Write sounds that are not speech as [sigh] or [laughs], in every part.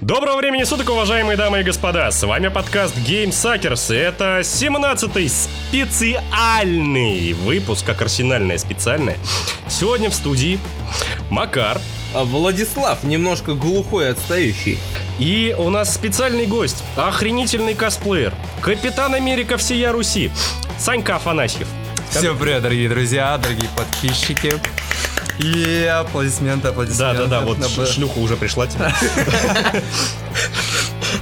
Доброго времени суток, уважаемые дамы и господа! С вами подкаст Game Suckers. и Это 17-й специальный выпуск, как арсенальное специальное. Сегодня в студии Макар. А Владислав, немножко глухой и отстающий. И у нас специальный гость, охренительный косплеер, капитан Америка всея Руси, Санька Афанасьев. Всем привет, дорогие друзья, дорогие подписчики. И аплодисменты, Да, аплодисменты. да, да, вот На шлюха уже пришла тебе. [laughs]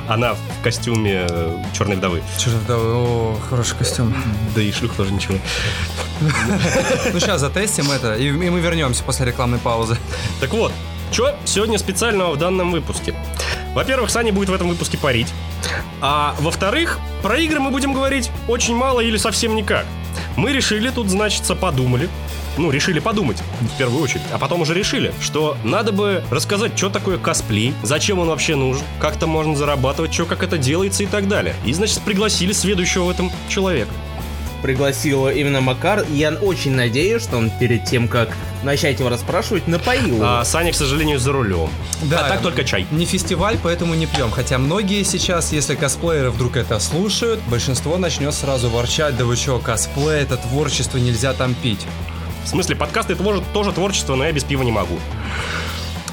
Она в костюме э, черной вдовы. Же, да, о, хороший костюм. Да и шлюх тоже ничего. [laughs] Ну сейчас затестим это, и, и мы вернемся после рекламной паузы. Так вот, что сегодня специального в данном выпуске? Во-первых, Саня будет в этом выпуске парить. А во-вторых, про игры мы будем говорить очень мало или совсем никак. Мы решили тут, значится, подумали. Ну, решили подумать, в первую очередь. А потом уже решили, что надо бы рассказать, что такое косплей, зачем он вообще нужен, как там можно зарабатывать, что, как это делается и так далее. И, значит, пригласили следующего в этом человека. Пригласил именно Макар. и Я очень надеюсь, что он перед тем, как начать его расспрашивать, напоил. А Саня, к сожалению, за рулем. Да, а так только чай. Не фестиваль, поэтому не пьем. Хотя многие сейчас, если косплееры вдруг это слушают, большинство начнет сразу ворчать, да вы что, косплей, это творчество, нельзя там пить. В смысле, подкасты это тоже, тоже творчество, но я без пива не могу.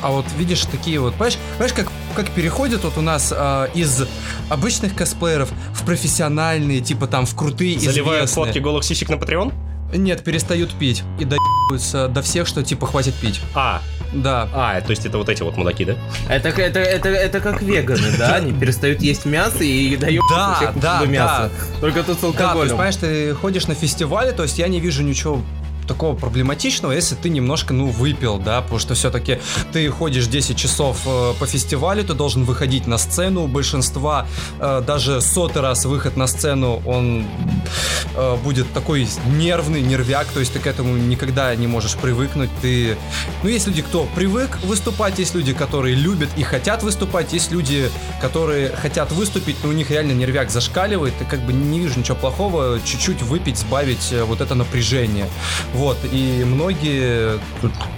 А вот видишь такие вот, понимаешь, понимаешь как, как переходят вот у нас а, из обычных косплееров в профессиональные, типа там в крутые, Заливают известные. фотки голых сисек на Patreon? Нет, перестают пить и доебываются до всех, что типа хватит пить. А, Да. а, то есть это вот эти вот мудаки, да? Это, это, это, это как веганы, да? Они перестают есть мясо и дают Да, всех да, до мяса. да. Только тут с Да, то есть, алкоголем. понимаешь, ты ходишь на фестивале, то есть я не вижу ничего такого проблематичного, если ты немножко, ну, выпил, да, потому что все-таки ты ходишь 10 часов э, по фестивалю, ты должен выходить на сцену, у большинства э, даже сотый раз выход на сцену, он э, будет такой нервный, нервяк, то есть ты к этому никогда не можешь привыкнуть, ты... Ну, есть люди, кто привык выступать, есть люди, которые любят и хотят выступать, есть люди, которые хотят выступить, но у них реально нервяк зашкаливает, и как бы не вижу ничего плохого, чуть-чуть выпить, сбавить э, вот это напряжение. Вот, и многие...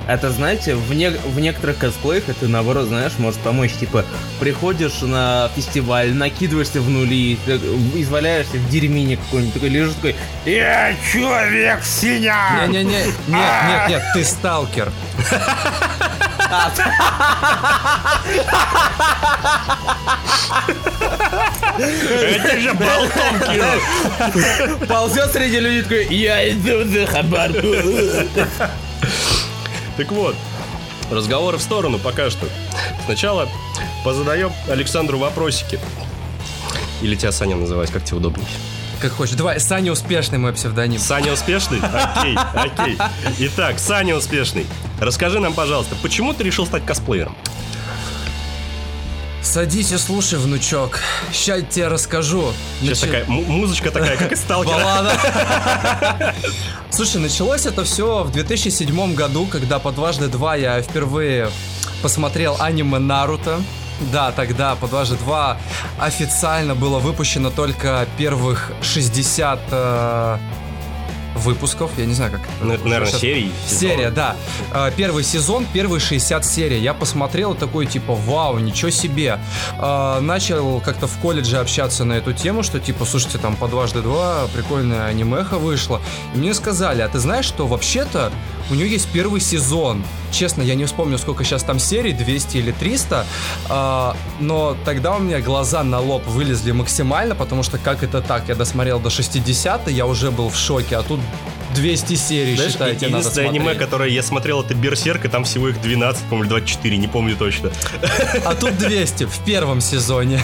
Это, знаете, в, не- в некоторых косплеях это, наоборот, знаешь, может помочь. Типа, приходишь на фестиваль, накидываешься в нули, как- изваляешься в дерьмине какой-нибудь, такой лежишь такой «Я человек синяк!» Не-не-не, нет, нет, нет, ты сталкер. Это же болтом кинул. Ползет среди людей такой «Я иду за хабарку!» Так вот, разговоры в сторону пока что. Сначала позадаем Александру вопросики. Или тебя Саня называть, как тебе удобнее. Как хочешь. Давай, Саня Успешный мой псевдоним. Саня успешный? Окей, окей. Итак, Саня успешный. Расскажи нам, пожалуйста, почему ты решил стать косплеером? Садись и слушай, внучок. Сейчас тебе расскажу. Сейчас Начи- такая музычка такая, как из сталкера. Баллада. [laughs] Слушай, началось это все в 2007 году, когда по дважды два я впервые посмотрел аниме Наруто. Да, тогда по дважды два официально было выпущено только первых 60 э, выпусков. Я не знаю, как наверное, Сейчас- серии. Серия, да. Э, Первый сезон, первые 60 серий. Я посмотрел такой, типа, вау, ничего себе. Э, Начал как-то в колледже общаться на эту тему, что, типа, слушайте, там по дважды два прикольная анимеха вышла. И мне сказали, а ты знаешь, что вообще-то у нее есть первый сезон. Честно, я не вспомню, сколько сейчас там серий, 200 или 300, э, но тогда у меня глаза на лоб вылезли максимально, потому что как это так? Я досмотрел до 60 я уже был в шоке, а тут 200 серий, Знаешь, считайте, надо единственное аниме, смотреть. которое я смотрел, это Берсерк, и там всего их 12, по-моему, 24, не помню точно. А тут 200 в первом сезоне.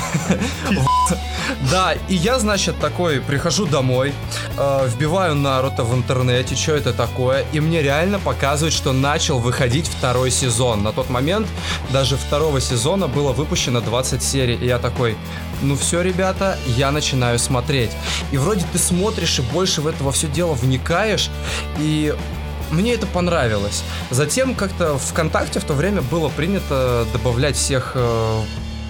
Да, и я, значит, такой прихожу домой, э, вбиваю Наруто в интернете, что это такое, и мне реально показывают, что начал выходить второй сезон. На тот момент даже второго сезона было выпущено 20 серий, и я такой, ну все, ребята, я начинаю смотреть. И вроде ты смотришь и больше в это во все дело вникаешь, и мне это понравилось. Затем как-то ВКонтакте в то время было принято добавлять всех э,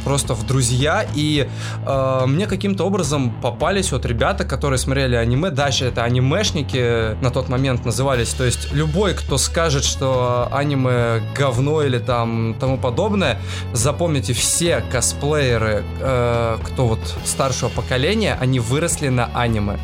просто в друзья, и э, мне каким-то образом попались вот ребята, которые смотрели аниме, дальше это анимешники на тот момент назывались, то есть любой, кто скажет, что аниме говно или там тому подобное, запомните, все косплееры, э, кто вот старшего поколения, они выросли на аниме.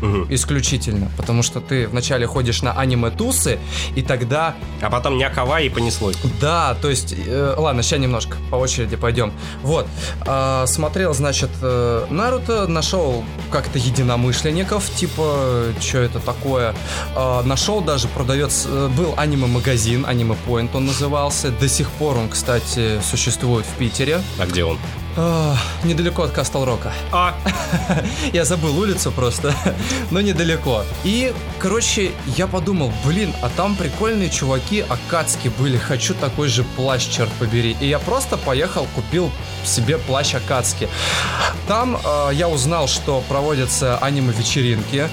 Мгм. Исключительно. Потому что ты вначале ходишь на аниме-тусы, и тогда А потом някова и понеслось. да, то есть, э, ладно, сейчас немножко по очереди пойдем. Вот, а, смотрел, значит, э, Наруто, нашел как-то единомышленников, типа, что это такое. А, нашел даже продавец, э, был аниме-магазин, аниме Point он назывался. До сих пор он, кстати, существует в Питере. А где он? Недалеко от Кастл Рока. А, [laughs] Я забыл улицу просто, [laughs] но недалеко. И, короче, я подумал, блин, а там прикольные чуваки Акацки были, хочу такой же плащ, черт побери. И я просто поехал, купил себе плащ Акацки. Там э, я узнал, что проводятся аниме-вечеринки.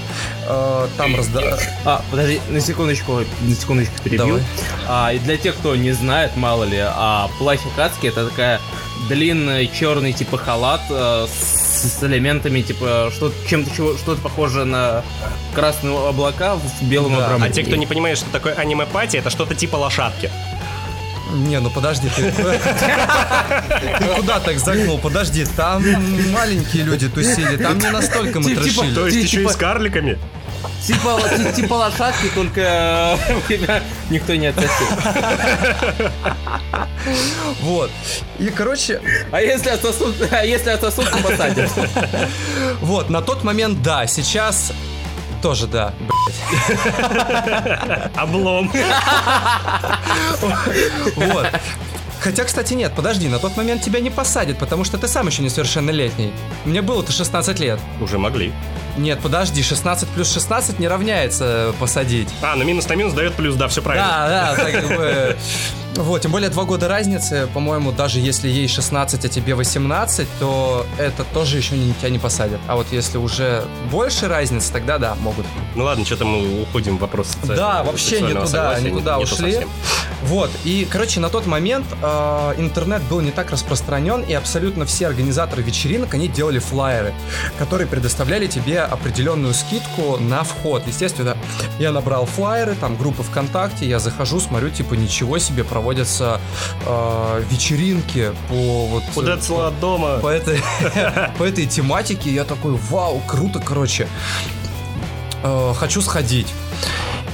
Э, там разда... А, подожди, на секундочку, на секундочку перебью. Давай. А, и для тех, кто не знает, мало ли, а плащ Акацки это такая длинный черный типа халат э, с, с элементами типа что чем-то чего что-то похоже на красные облака в белом Да. обрамлении. а те, кто не понимает, что такое аниме-пати, это что-то типа лошадки. Не, ну подожди, ты... [laughs] Ты куда так загнул? Подожди, там маленькие люди тусили, там не настолько мы Типа- трешили. То есть еще и Типа- с карликами? Типа, ти- типа лошадки, только тебя [laughs] никто не отсосет. Вот. И, короче, А если отсосут, а если отсосут, то посадят. вот, на тот момент, да, сейчас тоже, да. Облом. Вот. Хотя, кстати, нет, подожди, на тот момент тебя не посадят, потому что ты сам еще несовершеннолетний. Мне было-то 16 лет. Уже могли. Нет, подожди, 16 плюс 16 не равняется посадить. А, ну минус на минус дает плюс, да, все правильно. Да, да, так как бы... [laughs] Вот, тем более два года разницы, по-моему, даже если ей 16, а тебе 18, то это тоже еще не, тебя не посадят. А вот если уже больше разницы, тогда да, могут. Ну ладно, что-то мы уходим в вопрос Да, вообще не туда, не туда не ушли. Вот, и, короче, на тот момент э, интернет был не так распространен, и абсолютно все организаторы вечеринок, они делали флайеры, которые предоставляли тебе определенную скидку на вход. Естественно, я набрал флайеры, там группы ВКонтакте, я захожу, смотрю, типа, ничего себе, проводятся э, вечеринки по вот... У Децла от дома. по этой, [laughs] по этой тематике я такой, вау, круто, короче. Э, хочу сходить.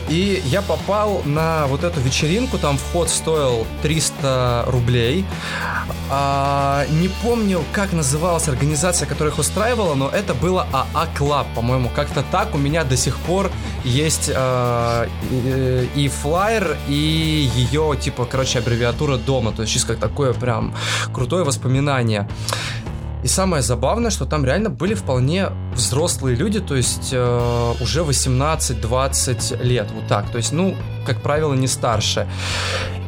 И я попал на вот эту вечеринку, там вход стоил 300 рублей. А, не помню, как называлась организация, которая их устраивала, но это было АА Клаб, по-моему, как-то так. У меня до сих пор есть а, и, и флайер, и ее, типа, короче, аббревиатура дома. То есть, чисто такое прям крутое воспоминание. И самое забавное, что там реально были вполне взрослые люди, то есть э, уже 18-20 лет, вот так. То есть, ну, как правило, не старше.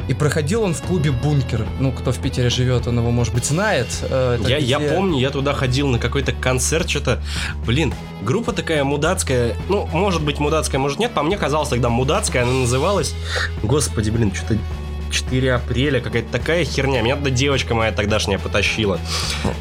И проходил он в клубе «Бункер». Ну, кто в Питере живет, он его, может быть, знает. Э, это Я, я где- помню, я туда ходил на какой-то концерт, что-то... Блин, группа такая мудацкая. Ну, может быть, мудацкая, может нет. По мне казалось тогда мудацкая. Она называлась... Господи, блин, что-то... 4 апреля, какая-то такая херня. Меня туда девочка моя тогдашняя потащила.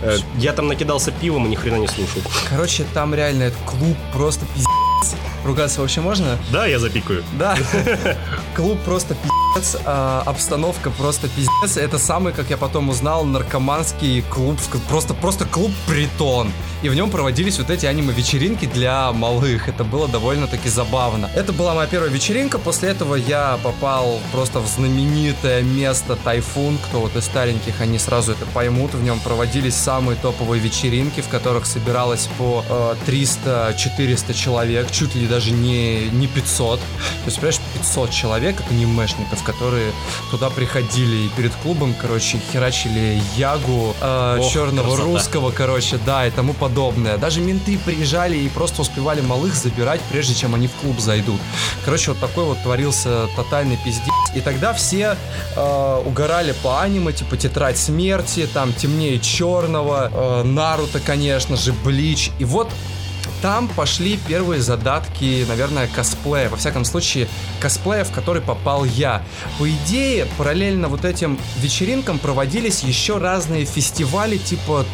Э, Я там накидался пивом и ни хрена не слушал. Короче, там реально этот клуб просто пиздец. Ругаться вообще можно? Да, я запикаю. Да. [laughs] Клуб просто пиздец, а, обстановка просто пиздец. Это самый, как я потом узнал, наркоманский клуб, просто, просто клуб-притон. И в нем проводились вот эти аниме-вечеринки для малых. Это было довольно-таки забавно. Это была моя первая вечеринка. После этого я попал просто в знаменитое место Тайфун. Кто вот из стареньких, они сразу это поймут. В нем проводились самые топовые вечеринки, в которых собиралось по э, 300-400 человек, чуть ли даже не, не 500. То есть, понимаешь, 500 человек, это анимешников, которые туда приходили и перед клубом, короче, херачили ягу э, Ох, черного красота. русского, короче, да, и тому подобное. Даже менты приезжали и просто успевали малых забирать, прежде чем они в клуб зайдут. Короче, вот такой вот творился тотальный пиздец. И тогда все э, угорали по аниме, типа Тетрадь смерти, там темнее черного, э, Наруто, конечно же, Блич. И вот там пошли первые задатки, наверное, косплея. Во всяком случае, косплея, в который попал я. По идее, параллельно вот этим вечеринкам проводились еще разные фестивали, типа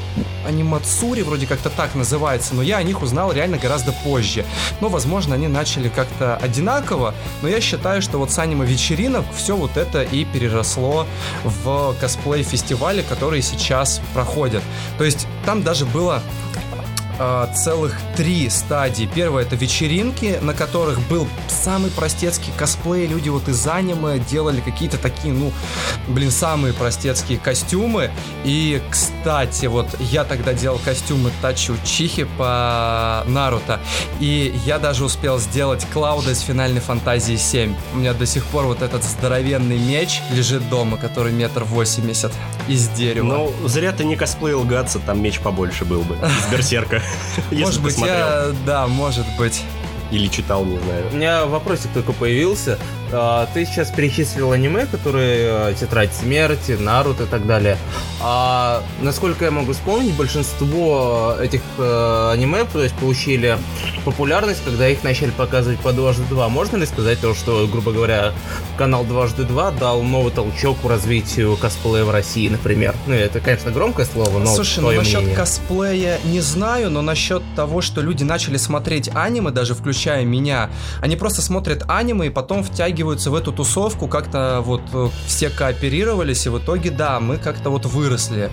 анимацури, вроде как-то так называется, но я о них узнал реально гораздо позже. Но, возможно, они начали как-то одинаково, но я считаю, что вот с аниме-вечеринок все вот это и переросло в косплей-фестивали, которые сейчас проходят. То есть там даже было э, целых три стадии. Первая это вечеринки, на которых был самый простецкий косплей. Люди вот из аниме делали какие-то такие, ну, блин, самые простецкие костюмы. И, кстати, вот я тогда делал костюмы Тачи Учихи по Наруто. И я даже успел сделать Клауда из Финальной Фантазии 7. У меня до сих пор вот этот здоровенный меч лежит дома, который метр восемьдесят из дерева. Ну, зря ты не косплеил Гатса, там меч побольше был бы. Из Берсерка. [laughs] Может быть, я... Да, может быть. Или читал, не знаю. У меня вопросик только появился. А, Ты сейчас перечислил аниме, которые э, Тетрадь смерти, Наруто и так далее. А насколько я могу вспомнить, большинство этих э, аниме то есть, получили популярность, когда их начали показывать по дважды два. Можно ли сказать то, что, грубо говоря, канал дважды два дал новый толчок в развитию косплея в России, например? Ну, это, конечно, громкое слово, но Слушай, ну насчет мнение. косплея не знаю, но насчет того, что люди начали смотреть аниме, даже включая меня, они просто смотрят аниме и потом втягиваются в эту тусовку, как-то вот э, все кооперировались, и в итоге, да, мы как-то вот выросли.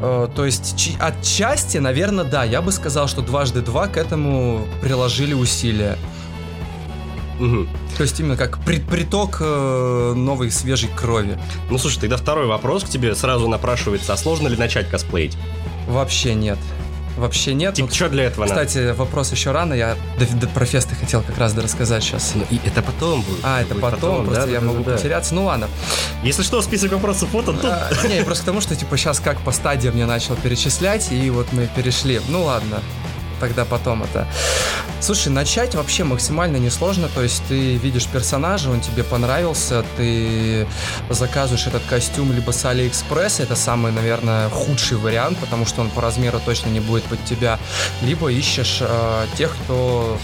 Э, То есть отчасти, наверное, да, я бы сказал, что дважды два к этому приложили усилия. Мгм. То есть именно как при- приток э, новой свежей крови. Ну, слушай, тогда второй вопрос к тебе сразу напрашивается. А сложно ли начать косплеить? Вообще нет. Вообще нет. Типа, Ну, что для этого надо? Кстати, вопрос еще рано, я до, до про фесты хотел как раз рассказать сейчас. Ну, и это потом будет. А, это Будет потом, просто да, я да, могу да, потеряться. Ну ладно. Если что, список вопросов вот он тут. А, не, просто к тому, что типа сейчас как по стадиям мне начал перечислять, и вот мы перешли. Ну ладно, тогда потом это. Слушай, начать вообще максимально несложно, то есть ты видишь персонажа, он тебе понравился, ты заказываешь этот костюм либо с Алиэкспресса, это самый, наверное, худший вариант, потому что он по размеру точно не будет под тебя, либо ищешь э, тех, кто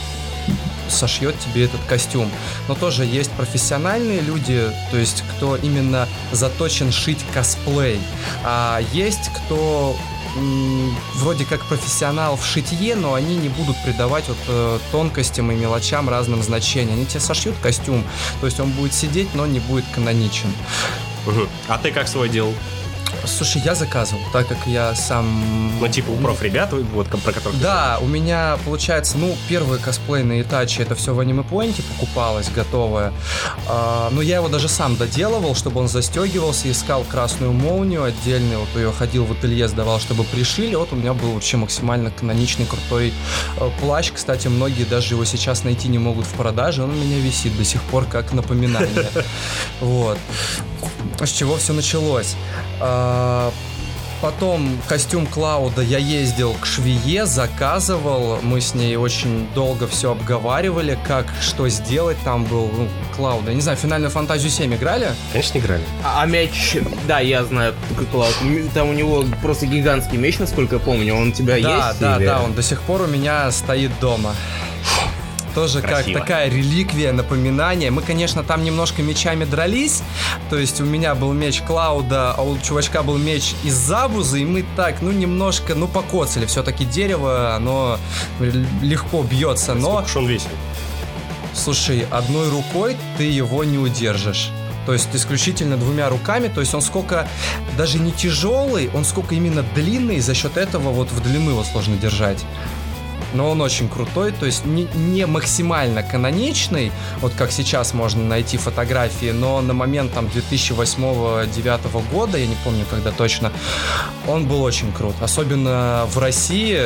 сошьет тебе этот костюм. Но тоже есть профессиональные люди, то есть кто именно заточен шить косплей. А есть кто вроде как профессионал в шитье, но они не будут придавать вот э, тонкостям и мелочам разным значения. Они тебе сошьют костюм, то есть он будет сидеть, но не будет каноничен. А ты как свой делал? Слушай, я заказывал, так как я сам... Ну, типа у проф-ребят, вот, про которых... Да, у меня получается, ну, первый косплей на Итачи, это все в аниме-поинте покупалось, готовое. А, но я его даже сам доделывал, чтобы он застегивался, искал красную молнию отдельно, вот ее ходил в ателье, сдавал, чтобы пришили. Вот у меня был вообще максимально каноничный, крутой э, плащ. Кстати, многие даже его сейчас найти не могут в продаже, он у меня висит до сих пор как напоминание. [laughs] Вот. С чего все началось? А, Потом костюм Клауда я ездил к швее, заказывал. Мы с ней очень долго все обговаривали, как, что сделать. Там был ну, Клауда. Не знаю, финальную фантазию 7 играли? Конечно, играли. А, а мяч, да, я знаю, как Клауд. Там у него просто гигантский меч, насколько я помню. Он у тебя да, есть? да, или- да, он до сих пор у меня стоит дома. Тоже Красиво. как такая реликвия, напоминание. Мы, конечно, там немножко мечами дрались. То есть у меня был меч Клауда, а у чувачка был меч из Забузы, и мы так, ну, немножко, ну, покоцали. Все-таки дерево, оно легко бьется, но... Сколько он весит? Слушай, одной рукой ты его не удержишь. То есть исключительно двумя руками, то есть он сколько даже не тяжелый, он сколько именно длинный, за счет этого вот в длину его сложно держать. Но он очень крутой, то есть не, не максимально каноничный, вот как сейчас можно найти фотографии, но на момент там 2008-2009 года, я не помню когда точно, он был очень крут. Особенно в России,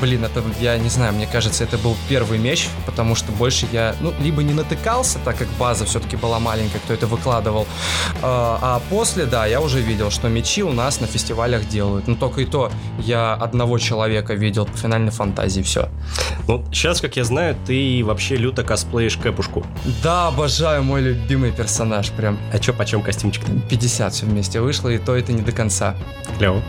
блин, это, я не знаю, мне кажется, это был первый меч, потому что больше я, ну, либо не натыкался, так как база все-таки была маленькая, кто это выкладывал, а а после, да, я уже видел, что мечи у нас на фестивалях делают. Но только и то, я одного человека видел по финальной фантазии, все. Ну, сейчас, как я знаю, ты вообще люто косплеишь Кэпушку. Да, обожаю мой любимый персонаж, прям А чё, почем костюмчик-то? 50 все вместе вышло, и то это не до конца. Клево.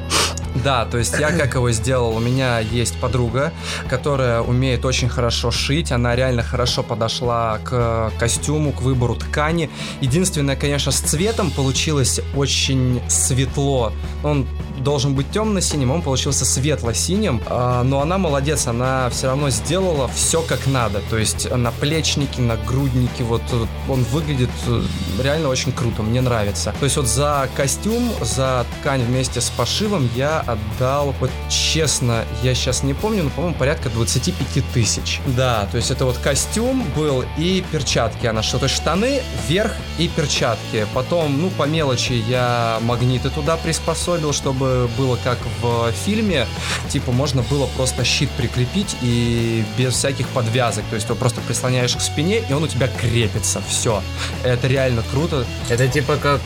Да, то есть я как его сделал, у меня есть подруга, которая умеет очень хорошо шить, она реально хорошо подошла к костюму, к выбору ткани. Единственное, конечно, с цветом получилось очень светло. Он должен быть темно-синим, он получился светло-синим, а, но она молодец, она все равно сделала все как надо, то есть на плечнике, на груднике, вот он выглядит э, реально очень круто, мне нравится. То есть вот за костюм, за ткань вместе с пошивом я отдал, вот честно, я сейчас не помню, но, по-моему, порядка 25 тысяч. Да, то есть это вот костюм был и перчатки она что, то есть штаны, верх и перчатки. Потом, ну, по мелочи я магниты туда приспособил, чтобы было как в фильме, типа можно было просто щит прикрепить и без всяких подвязок, то есть ты просто прислоняешь к спине, и он у тебя крепится, все. Это реально круто. Это типа как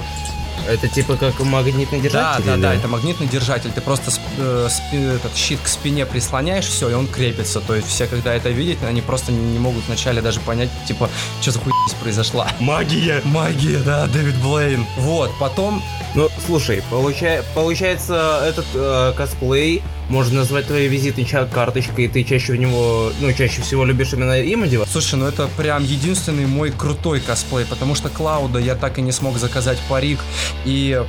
это типа как магнитный держатель? Да, да, да, это магнитный держатель. Ты просто сп, э, сп, этот щит к спине прислоняешь, все, и он крепится. То есть все, когда это видят, они просто не могут вначале даже понять, типа, что за хуйня произошла. Магия! Магия, да, Дэвид Блейн. Вот, потом... Ну, слушай, получай, получается, этот э, косплей можно назвать твоей визитной карточкой, и ты чаще в него, ну, чаще всего любишь именно им одевать? Слушай, ну это прям единственный мой крутой косплей, потому что Клауда я так и не смог заказать парик и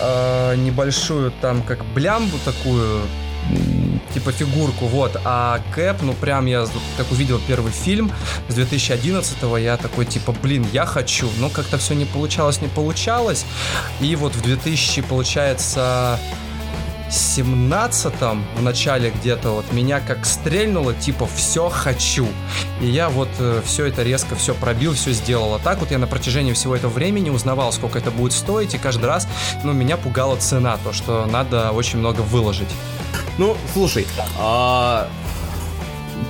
э, небольшую там как блямбу такую, типа фигурку, вот. А Кэп, ну прям я так увидел первый фильм с 2011-го, я такой типа, блин, я хочу, но как-то все не получалось, не получалось. И вот в 2000, получается, 17-м, в начале где-то, вот меня как стрельнуло, типа, все хочу. И я вот э, все это резко, все пробил, все сделал. А так вот я на протяжении всего этого времени узнавал, сколько это будет стоить, и каждый раз, ну, меня пугала цена, то, что надо очень много выложить. Ну, слушай, а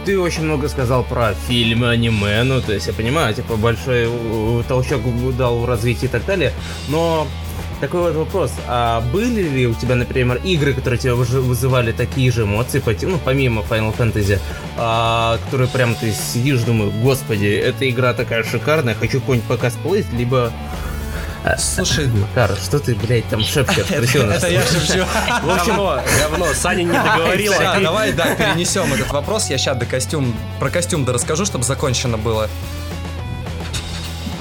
ты очень много сказал про фильмы, аниме, ну, то есть я понимаю, типа, большой толчок дал в развитии и так далее, но такой вот вопрос. А были ли у тебя, например, игры, которые тебя вызывали такие же эмоции, ну, помимо Final Fantasy, а, которые прям ты сидишь, думаю, господи, эта игра такая шикарная, хочу какой-нибудь покосплеить, либо а, Слушай, Макар, что ты, блядь, там шепчешь? [laughs] Это я шепчу. [laughs] В общем, говно, Саня не договорил. [laughs] Давай, да, перенесем этот вопрос. Я сейчас до костюм, про костюм да расскажу, чтобы закончено было.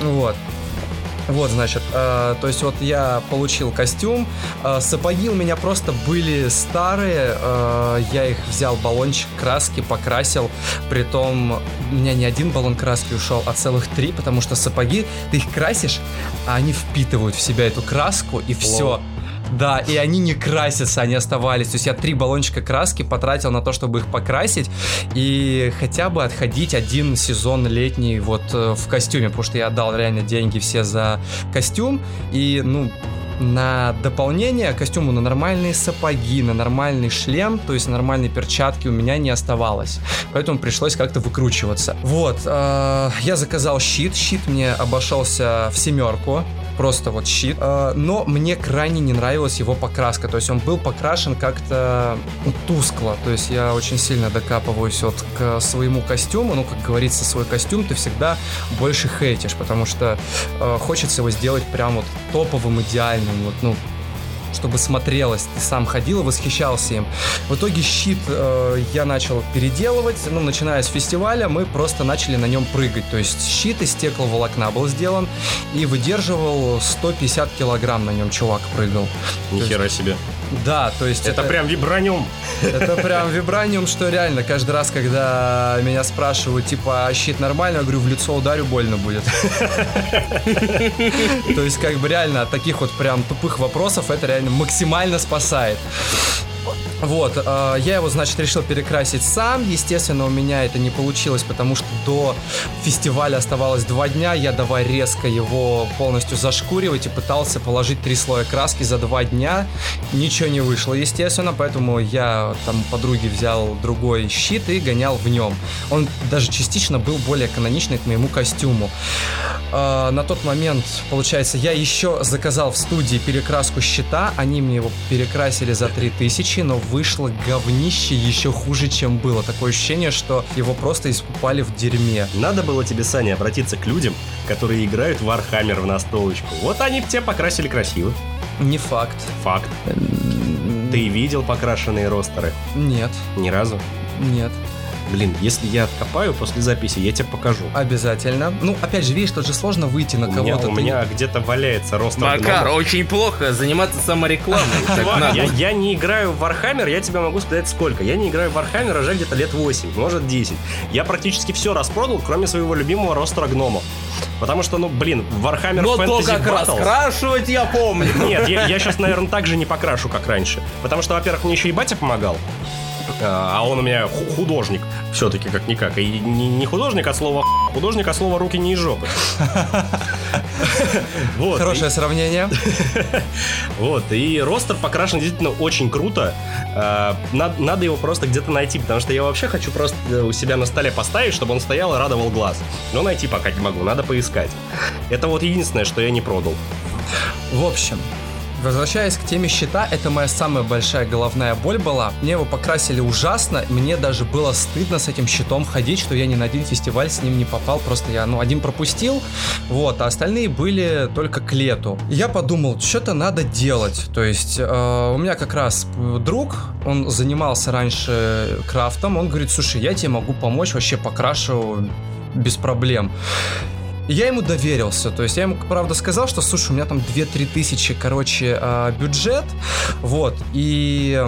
Вот. Вот, значит, э, то есть вот я получил костюм, э, сапоги у меня просто были старые, э, я их взял баллончик краски, покрасил, притом у меня не один баллон краски ушел, а целых три, потому что сапоги, ты их красишь, а они впитывают в себя эту краску и все. Да, и они не красятся, они оставались. То есть я три баллончика краски потратил на то, чтобы их покрасить и хотя бы отходить один сезон летний вот э, в костюме, потому что я отдал реально деньги все за костюм. И, ну, на дополнение костюму на нормальные сапоги, на нормальный шлем, то есть нормальные перчатки у меня не оставалось. Поэтому пришлось как-то выкручиваться. Вот, э, я заказал щит. Щит мне обошелся в семерку просто вот щит. Э, но мне крайне не нравилась его покраска. То есть он был покрашен как-то ну, тускло. То есть я очень сильно докапываюсь вот к своему костюму. Ну, как говорится, свой костюм ты всегда больше хейтишь, потому что э, хочется его сделать прям вот топовым, идеальным. Вот, ну, чтобы смотрелось. Ты сам ходил и восхищался им. В итоге щит э, я начал переделывать. Ну, начиная с фестиваля, мы просто начали на нем прыгать. То есть щит из стекловолокна был сделан и выдерживал 150 килограмм на нем чувак прыгал. Нихера себе. Да, то есть это... Это прям вибраниум. Это прям вибраниум, что реально, каждый раз, когда меня спрашивают, типа, а щит нормально, я говорю, в лицо ударю, больно будет. [laughs] То есть, как бы реально от таких вот прям тупых вопросов это реально максимально спасает. Вот, э, я его, значит, решил перекрасить сам. Естественно, у меня это не получилось, потому что до фестиваля оставалось два дня. Я давай резко его полностью зашкуривать и пытался положить три слоя краски за два дня. Ничего не вышло, естественно, поэтому я там подруги взял другой щит и гонял в нем. Он даже частично был более каноничный к моему костюму. Э, на тот момент, получается, я еще заказал в студии перекраску щита. Они мне его перекрасили за 3000, но вышло говнище еще хуже, чем было. Такое ощущение, что его просто искупали в дерьме. Надо было тебе, Саня, обратиться к людям, которые играют в Warhammer в настолочку. Вот они тебя покрасили красиво. Не факт. Факт. Ты видел покрашенные ростеры? Нет, Ни разу? нет. Блин, если я откопаю после записи, я тебе покажу. Обязательно. Ну, опять же, видишь, тут же сложно выйти на У меня, кого-то. у меня где-то валяется ростер Макар, очень плохо заниматься саморекламой. Я, я не играю в Warhammer, я тебе могу сказать сколько. Я не играю в Warhammer уже где-то лет 8, может 10. Я практически все распродал, кроме своего любимого ростера гномов. Потому что, ну, блин, Warhammer Но то Fantasy как раз Battles- крашивать я помню. Нет, я, сейчас, наверное, так же не покрашу, как раньше. Потому что, во-первых, мне еще и батя помогал. А а он у меня ху- художник, все-таки как-никак. И не, художник от слова «х», художник от слова руки не из жопы. [laughs] Вот, Хорошее сравнение. [laughs] Вот, и ростер покрашен действительно очень круто. А, над- Надо его просто где-то найти, потому что я вообще хочу просто э, у себя на столе поставить, чтобы он стоял и радовал глаз. Но найти пока не могу, надо поискать. Это вот единственное, что я не продал. В общем, Возвращаясь к теме щита, это моя самая большая головная боль была. Мне его покрасили ужасно, мне даже было стыдно с этим щитом ходить, что я ни на один фестиваль с ним не попал, просто я, ну, один пропустил, вот, а остальные были только к лету. Я подумал, что-то надо делать, то есть э, у меня как раз друг, он занимался раньше крафтом, он говорит, слушай, я тебе могу помочь, вообще покрашу без проблем. Я ему доверился, то есть я ему, правда, сказал, что, слушай, у меня там 2-3 тысячи, короче, а, бюджет, вот, и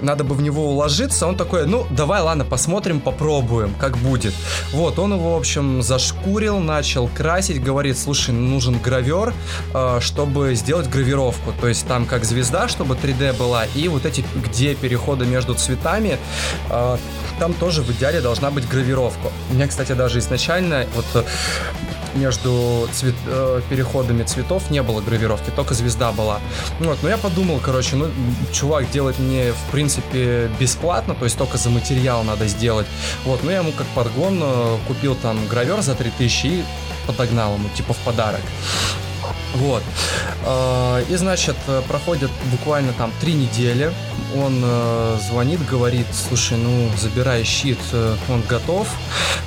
надо бы в него уложиться. Он такой, ну, давай, ладно, посмотрим, попробуем, как будет. Вот, он его, в общем, зашкурил, начал красить, говорит, слушай, нужен гравер, а, чтобы сделать гравировку, то есть там как звезда, чтобы 3D была, и вот эти, где переходы между цветами, а, там тоже в идеале должна быть гравировка. У меня, кстати, даже изначально вот между цвет, э, переходами цветов не было гравировки, только звезда была. Вот, но я подумал, короче, ну, чувак делает мне, в принципе, бесплатно, то есть только за материал надо сделать. Вот, ну я ему как подгон э, купил там гравер за 3000 и подогнал ему, типа, в подарок. Вот. Э, И, значит, э, проходит буквально там три недели. Он э, звонит, говорит, слушай, ну, забирай щит, он готов.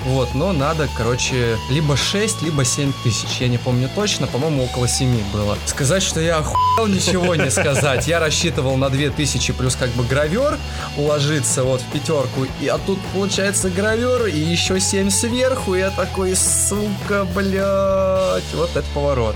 Вот, но надо, короче, либо 6, либо 7 тысяч. Я не помню точно, по-моему, около 7 было. Сказать, что я охуел, ничего не сказать. Я рассчитывал на 2000 плюс как бы гравер уложиться вот в пятерку. И, а тут получается гравер и еще 7 сверху. И я такой, сука, блядь. Вот это поворот.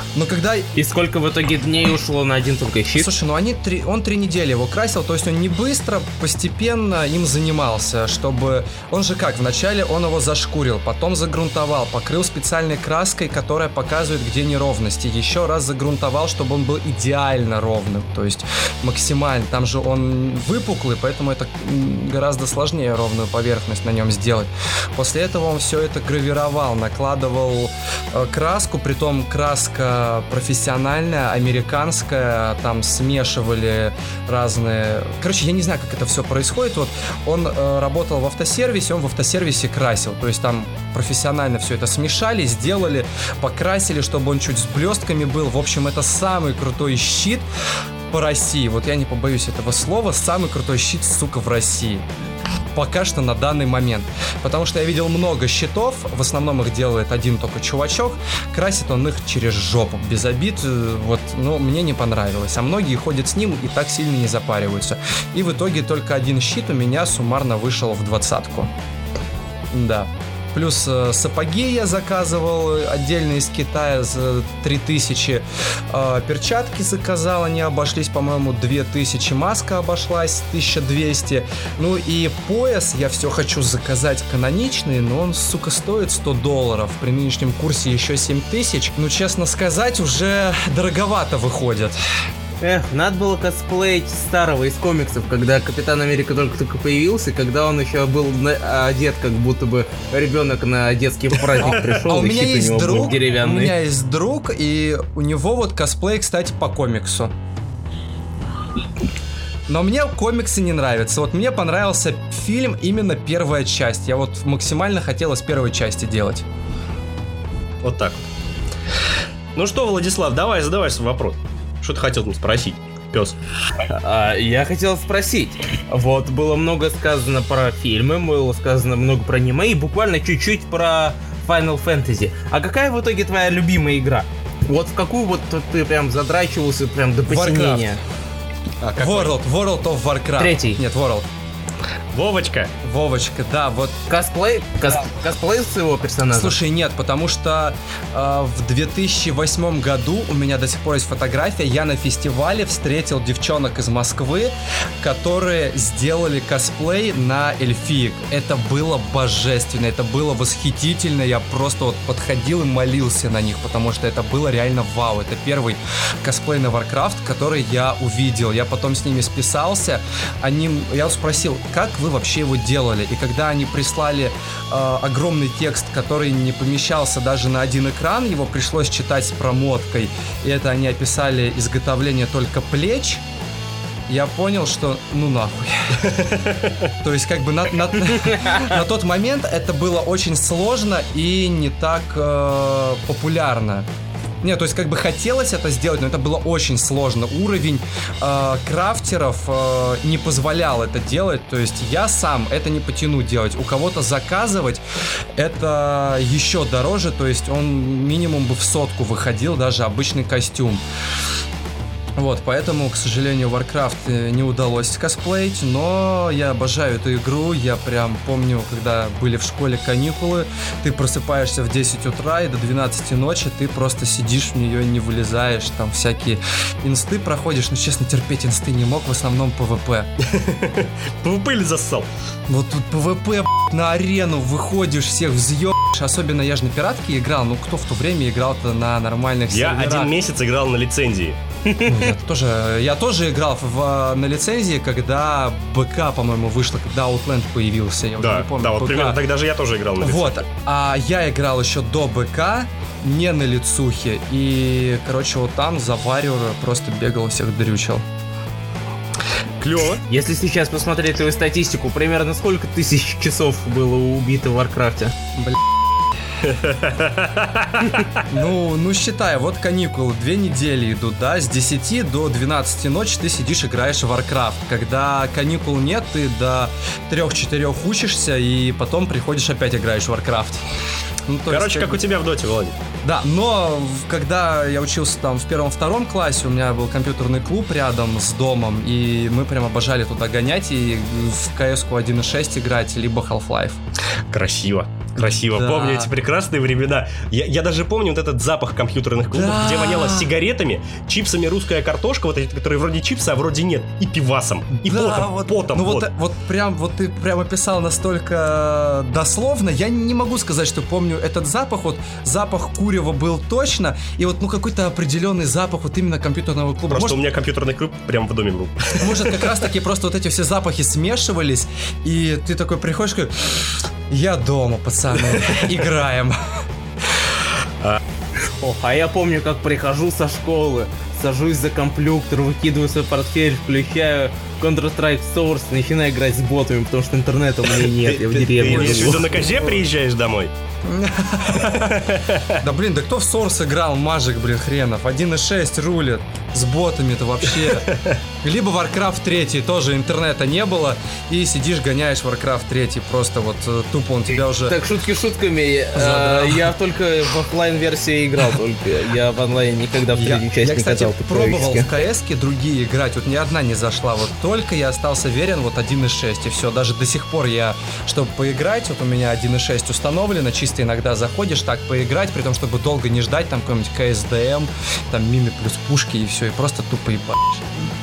Но когда И сколько в итоге дней ушло на один только щит? Слушай, ну они три, он три недели его красил, то есть он не быстро, постепенно им занимался, чтобы... Он же как, вначале он его зашкурил, потом загрунтовал, покрыл специальной краской, которая показывает, где неровности, еще раз загрунтовал, чтобы он был идеально ровным, то есть максимально. Там же он выпуклый, поэтому это гораздо сложнее ровную поверхность на нем сделать. После этого он все это гравировал, накладывал э, краску, притом краска профессиональная, американская, там смешивали разные... Короче, я не знаю, как это все происходит. Вот он э, работал в автосервисе, он в автосервисе красил. То есть там профессионально все это смешали, сделали, покрасили, чтобы он чуть с блестками был. В общем, это самый крутой щит по России. Вот я не побоюсь этого слова. Самый крутой щит, сука, в России пока что на данный момент. Потому что я видел много щитов, в основном их делает один только чувачок, красит он их через жопу, без обид, э, вот, но мне не понравилось. А многие ходят с ним и так сильно не запариваются. И в итоге только один щит у меня суммарно вышел в двадцатку. Да. Плюс э, сапоги я заказывал отдельно из Китая за 3000. Э, перчатки заказал, они обошлись, по-моему, 2000. Маска обошлась 1200. Ну и пояс я все хочу заказать каноничный, но он, сука, стоит 100 долларов. При нынешнем курсе еще 7000. Ну, честно сказать, уже дороговато выходит. Эх, надо было косплеить старого из комиксов, когда Капитан Америка только-только появился, когда он еще был на- одет, как будто бы ребенок на детский праздник пришел, А у меня есть друг, у меня есть друг, и у него вот косплей, кстати, по комиксу. Но мне комиксы не нравятся. Вот мне понравился фильм именно первая часть. Я вот максимально хотел из первой части делать. Вот так. Ну что, Владислав, давай задавай свой вопрос. Что ты хотел там спросить, пес? А, я хотел спросить. Вот, было много сказано про фильмы, было сказано много про аниме и буквально чуть-чуть про Final Fantasy. А какая в итоге твоя любимая игра? Вот в какую вот ты прям задрачивался прям до Warcraft. посинения? А, какой? World, World of Warcraft. Третий. Нет, World. Вовочка. Вовочка, да, вот Косплей? Кос- Косплей своего персонажа? Слушай, нет, потому что э, в 2008 году у меня до сих пор есть фотография. Я на фестивале встретил девчонок из Москвы, которые сделали косплей на эльфиек. Это было божественно, это было восхитительно. Я просто вот подходил и молился на них, потому что это было реально вау. Это первый косплей на Warcraft, который я увидел. Я потом с ними списался. Они, я спросил, как вы вообще его делали? И когда они прислали э, огромный текст, который не помещался даже на один экран, его пришлось читать с промоткой. И это они описали изготовление только плеч. Я понял, что ну нахуй. [laughs] То есть как бы на, на- [laughs] на тот момент это было очень сложно и не так э, популярно. Не, то есть как бы хотелось это сделать, но это было очень сложно. Уровень э, крафтеров э, не позволял это делать. То есть я сам это не потяну делать. У кого-то заказывать это еще дороже. То есть он минимум бы в сотку выходил, даже обычный костюм. Вот, поэтому, к сожалению, Warcraft э, не удалось косплеить, но я обожаю эту игру, я прям помню, когда были в школе каникулы, ты просыпаешься в 10 утра и до 12 ночи ты просто сидишь в нее и не вылезаешь, там всякие инсты проходишь, но честно, терпеть инсты не мог, в основном PvP. PvP или зассал? Вот тут PvP на арену выходишь, всех взъебешь, особенно я же на пиратке играл, ну кто в то время играл-то на нормальных Я серверах? один месяц играл на лицензии. Ну, я тоже, я тоже играл в, на лицензии, когда BC, по-моему, вышло, когда Outland появился. Я уже Да, не помню. да, вот BC. примерно тогда же я тоже играл на лицензии. Вот, а я играл еще до BC, не на лицухе. И, короче, вот там за Варриора просто бегал, всех дрючил. Клево. Если сейчас посмотреть твою статистику, примерно сколько тысяч часов было убито в Варкрафте? Ну, ну считай, вот каникулы, две недели идут, да, с 10 до 12 ночи ты сидишь, играешь в Warcraft. Когда каникул нет, ты до 3-4 учишься, и потом приходишь опять играешь в Warcraft. Ну, то есть, Короче, как бы- у тебя в доте, Владик. Да, но когда я учился там в первом-втором классе, у меня был компьютерный клуб рядом с домом, и мы прям обожали туда гонять и в CS-ку 1.6 играть, либо Half-Life. Красиво. Красиво. Да. Помню эти прекрасные времена. Я, я даже помню вот этот запах компьютерных клубов, Да. где воняло сигаретами, чипсами русская картошка, вот эти, которые вроде чипсы, а вроде нет, и пивасом, и Да, потом, вот, потом, ну вот. вот, вот прям, вот ты прям описал настолько дословно, я не могу сказать, что помню этот запах, вот запах курева был точно, и вот ну какой-то определенный запах вот именно компьютерного клуба. Просто Может, у меня компьютерный клуб прямо в доме был. Может, как раз таки просто вот эти все запахи смешивались, и ты такой приходишь, такой, я дома, пацаны, [laughs] играем. Ох, а я помню, как прихожу со школы, сажусь за компьютер, выкидываю свой портфель, включаю Counter-Strike Source, начинаю играть с ботами, потому что интернета у меня нет, я в Ты- ты деревне имеешь в живу. виду на козе приезжаешь домой? [laughs] Да блин, да кто в Source играл, мажик, блин, хренов, 1.6 рулит, с ботами-то вообще. Либо Warcraft 3, тоже интернета не было, и сидишь, гоняешь Warcraft 3, просто вот э, тупо он тебя уже... Так, шутки шутками, э, я только в оффлайн версии играл только, я в онлайн никогда в Я, третью часть я, не кстати, катал пробовал по-человечески. в КС другие играть, вот ни одна не зашла, вот только я остался верен вот 1.6, и все, даже до сих пор я, чтобы поиграть, вот у меня 1.6 установлено, чисто иногда заходишь так поиграть, при том, чтобы долго не ждать, там какой-нибудь CSDM, там мими плюс пушки и все, и просто тупо ебать.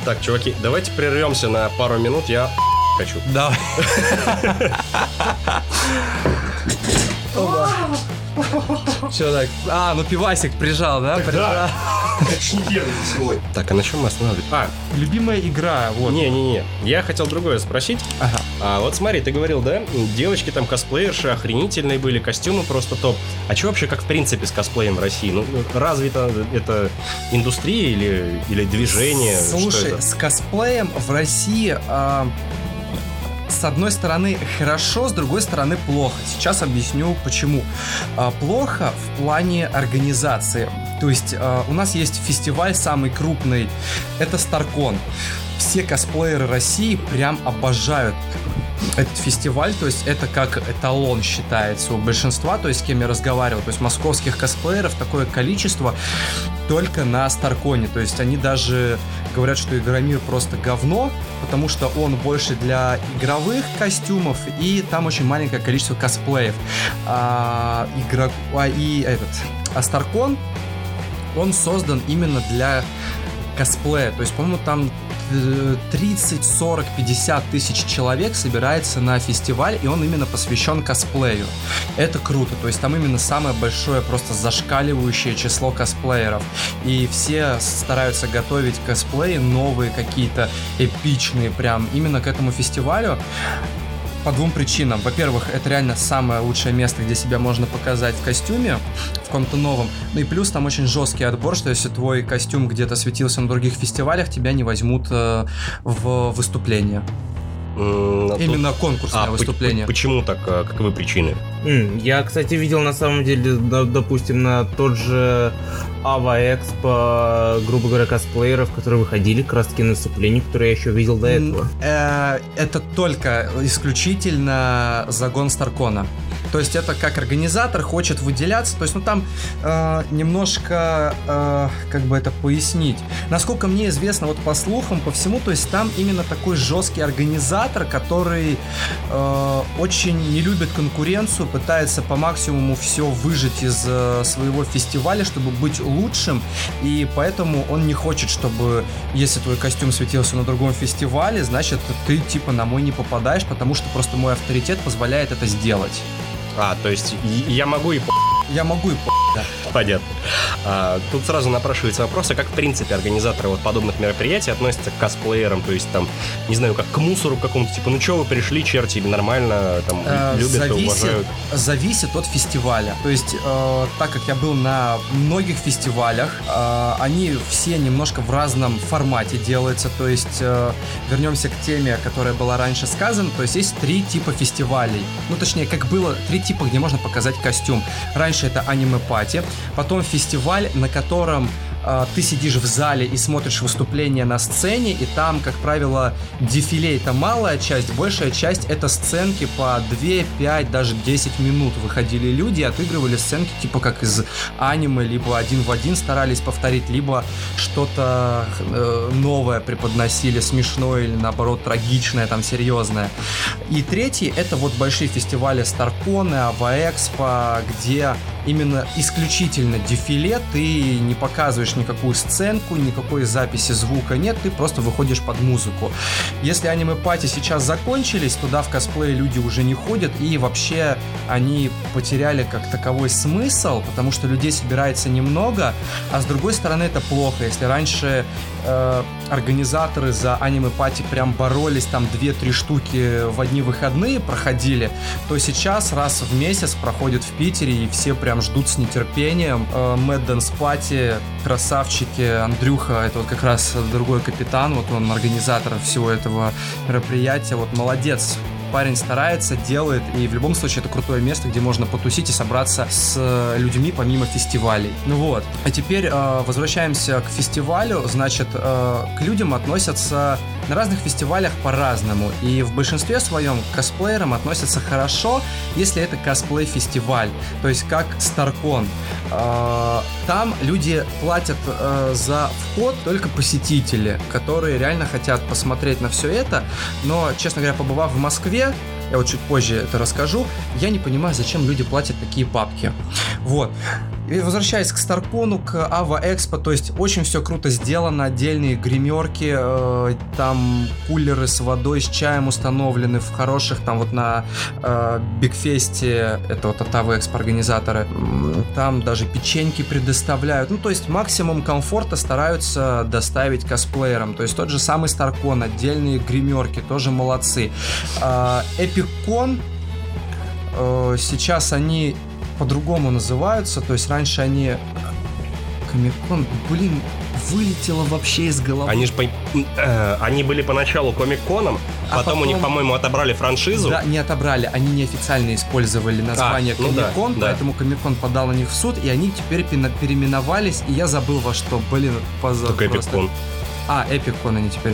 Так, чуваки, давайте прервемся на пару минут, я [laughs] хочу. Давай. [laughs] Че так? А, ну пивасик прижал, да? Прижал. Так, а на чем мы остановились? А, Любимая игра, вот. не-не-не, я хотел другое спросить. Ага. А вот смотри, ты говорил, да, девочки там косплеерши охренительные были, костюмы просто топ. А что вообще как в принципе с косплеем в России? Ну, развита это индустрия или, или движение? Слушай, с косплеем в России а, с одной стороны хорошо, с другой стороны плохо. Сейчас объясню почему. А, плохо в плане организации. То есть а, у нас есть фестиваль самый крупный, это Старкон. Все косплееры России прям обожают этот фестиваль, то есть это как эталон считается у большинства, то есть с кем я разговаривал, то есть московских косплееров такое количество только на Старконе, то есть они даже говорят, что Игромир просто говно, потому что он больше для игровых костюмов, и там очень маленькое количество косплеев. А, игрок... а, и этот... А Старкон, он создан именно для косплея. То есть, по-моему, там 30, 40, 50 тысяч человек собирается на фестиваль, и он именно посвящен косплею. Это круто, то есть там именно самое большое, просто зашкаливающее число косплееров. И все стараются готовить косплеи новые какие-то, эпичные прям, именно к этому фестивалю по двум причинам. Во-первых, это реально самое лучшее место, где себя можно показать в костюме, в ком-то новом. Ну и плюс там очень жесткий отбор, что если твой костюм где-то светился на других фестивалях, тебя не возьмут э, в выступление. Тут- Именно конкурсное А, выступление. почему так? а, Каковы причины? Я, кстати, видел на самом деле, допустим, на тот же Ава Экспо, грубо говоря, косплееров, которые выходили как раз таки на выступление, которые я еще видел до этого. э, Это только исключительно загон Старкона. То есть это как организатор хочет выделяться. То есть, ну там э, немножко, э, как бы это пояснить. Насколько мне известно, вот по слухам, по всему, то есть там именно такой жесткий организатор, который э, очень не любит конкуренцию, пытается по максимуму все выжить из э, своего фестиваля, чтобы быть лучшим, и поэтому он не хочет, чтобы если твой костюм светился на другом фестивале, значит ты типа на мой не попадаешь, потому что просто мой авторитет позволяет это сделать. А, то есть я могу и Я могу и по... да. Понятно. А, тут сразу напрашивается вопрос, а как в принципе организаторы вот подобных мероприятий относятся к косплеерам, то есть там, не знаю, как к мусору какому-то, типа, ну что вы пришли, черти, или нормально, там, Э, любят и зависит, уважают. зависит от фестиваля. То есть, э, так как я был на многих фестивалях, э, они все немножко в разном формате делаются. То есть, э, вернемся к теме, которая была раньше сказана. То есть, есть три типа фестивалей. Ну, точнее, как было, три типа, где можно показать костюм. Раньше это аниме-пати, потом фестиваль, на котором э, ты сидишь в зале и смотришь выступление на сцене, и там, как правило, дефиле это малая часть, большая часть это сценки по 2, 5, даже 10 минут выходили люди и отыгрывали сценки типа как из аниме, либо один в один старались повторить, либо что-то э, новое преподносили, смешное или наоборот трагичное, там серьезное. И третий это вот большие фестивали Старконы, Ава-Экспо, где именно исключительно дефиле, ты не показываешь никакую сценку, никакой записи звука нет, ты просто выходишь под музыку. Если аниме-пати сейчас закончились, туда в косплее люди уже не ходят, и вообще они потеряли как таковой смысл, потому что людей собирается немного, а с другой стороны это плохо, если раньше э, организаторы за аниме-пати прям боролись, там 2-3 штуки в одни выходные проходили, то сейчас раз в месяц проходит в Питере, и все прям ждут с нетерпением. Mad Dance Party, красавчики, Андрюха, это вот как раз другой капитан, вот он организатор всего этого мероприятия, вот молодец, парень старается, делает, и в любом случае это крутое место, где можно потусить и собраться с э, людьми помимо фестивалей. Ну вот. А теперь э, возвращаемся к фестивалю. Значит, э, к людям относятся на разных фестивалях по-разному. И в большинстве своем к косплеерам относятся хорошо, если это косплей-фестиваль. То есть как Старкон. Э, там люди платят э, за вход только посетители, которые реально хотят посмотреть на все это. Но, честно говоря, побывав в Москве, я вот чуть позже это расскажу, я не понимаю, зачем люди платят такие бабки. Вот. И возвращаясь к Старкону, к Ава Экспо, то есть очень все круто сделано, отдельные гримерки, э, там кулеры с водой, с чаем установлены в хороших, там вот на э, Бигфесте, это вот от Ава Экспо организаторы, там даже печеньки предоставляют, ну то есть максимум комфорта стараются доставить косплеерам, то есть тот же самый Старкон, отдельные гримерки, тоже молодцы. А, Эпикон, э, сейчас они по-другому называются, то есть раньше они... Комикон, блин, вылетело вообще из головы. Они же они были поначалу комик-коном, А потом, у них, потом- по-моему, отобрали франшизу. Да, не отобрали, они неофициально использовали название ну да, Комикон, да. поэтому Комикон подал на них в суд, и они теперь переименовались, и я забыл во что, блин, позор Только. Эпикон. А, Эпикон они теперь.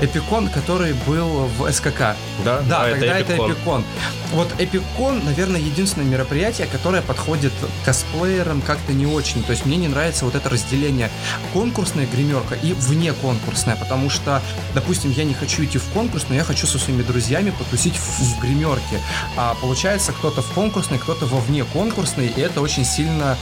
Эпикон, который был в СКК. Да, Да, а тогда это Эпикон. Эпикон. Вот Эпикон, наверное, единственное мероприятие, которое подходит косплеерам как-то не очень. То есть мне не нравится вот это разделение конкурсная гримерка и вне конкурсная, потому что, допустим, я не хочу идти в конкурс, но я хочу со своими друзьями потусить в, в гримерке. А получается, кто-то в конкурсной, кто-то во вне конкурсной, и это очень сильно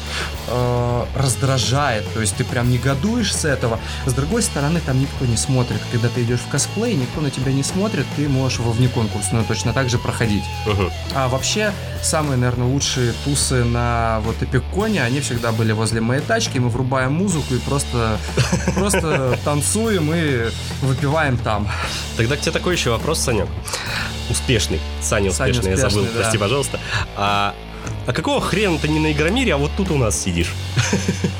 э, раздражает. То есть ты прям негодуешь с этого. С другой стороны, там никто не смотрит. Когда ты идешь в косплей, никто на тебя не смотрит, ты можешь во внеконкурсную точно так же проходить. Мгм. А вообще, самые, наверное, лучшие тусы на вот Эпиконе, они всегда были возле моей тачки, мы врубаем музыку и просто, [laughs] просто танцуем и выпиваем там. Тогда к тебе такой еще вопрос, Санек. Успешный. Саня успешный, я забыл, прости, пожалуйста. А, а какого хрена ты не на Игромире, а вот тут у нас сидишь?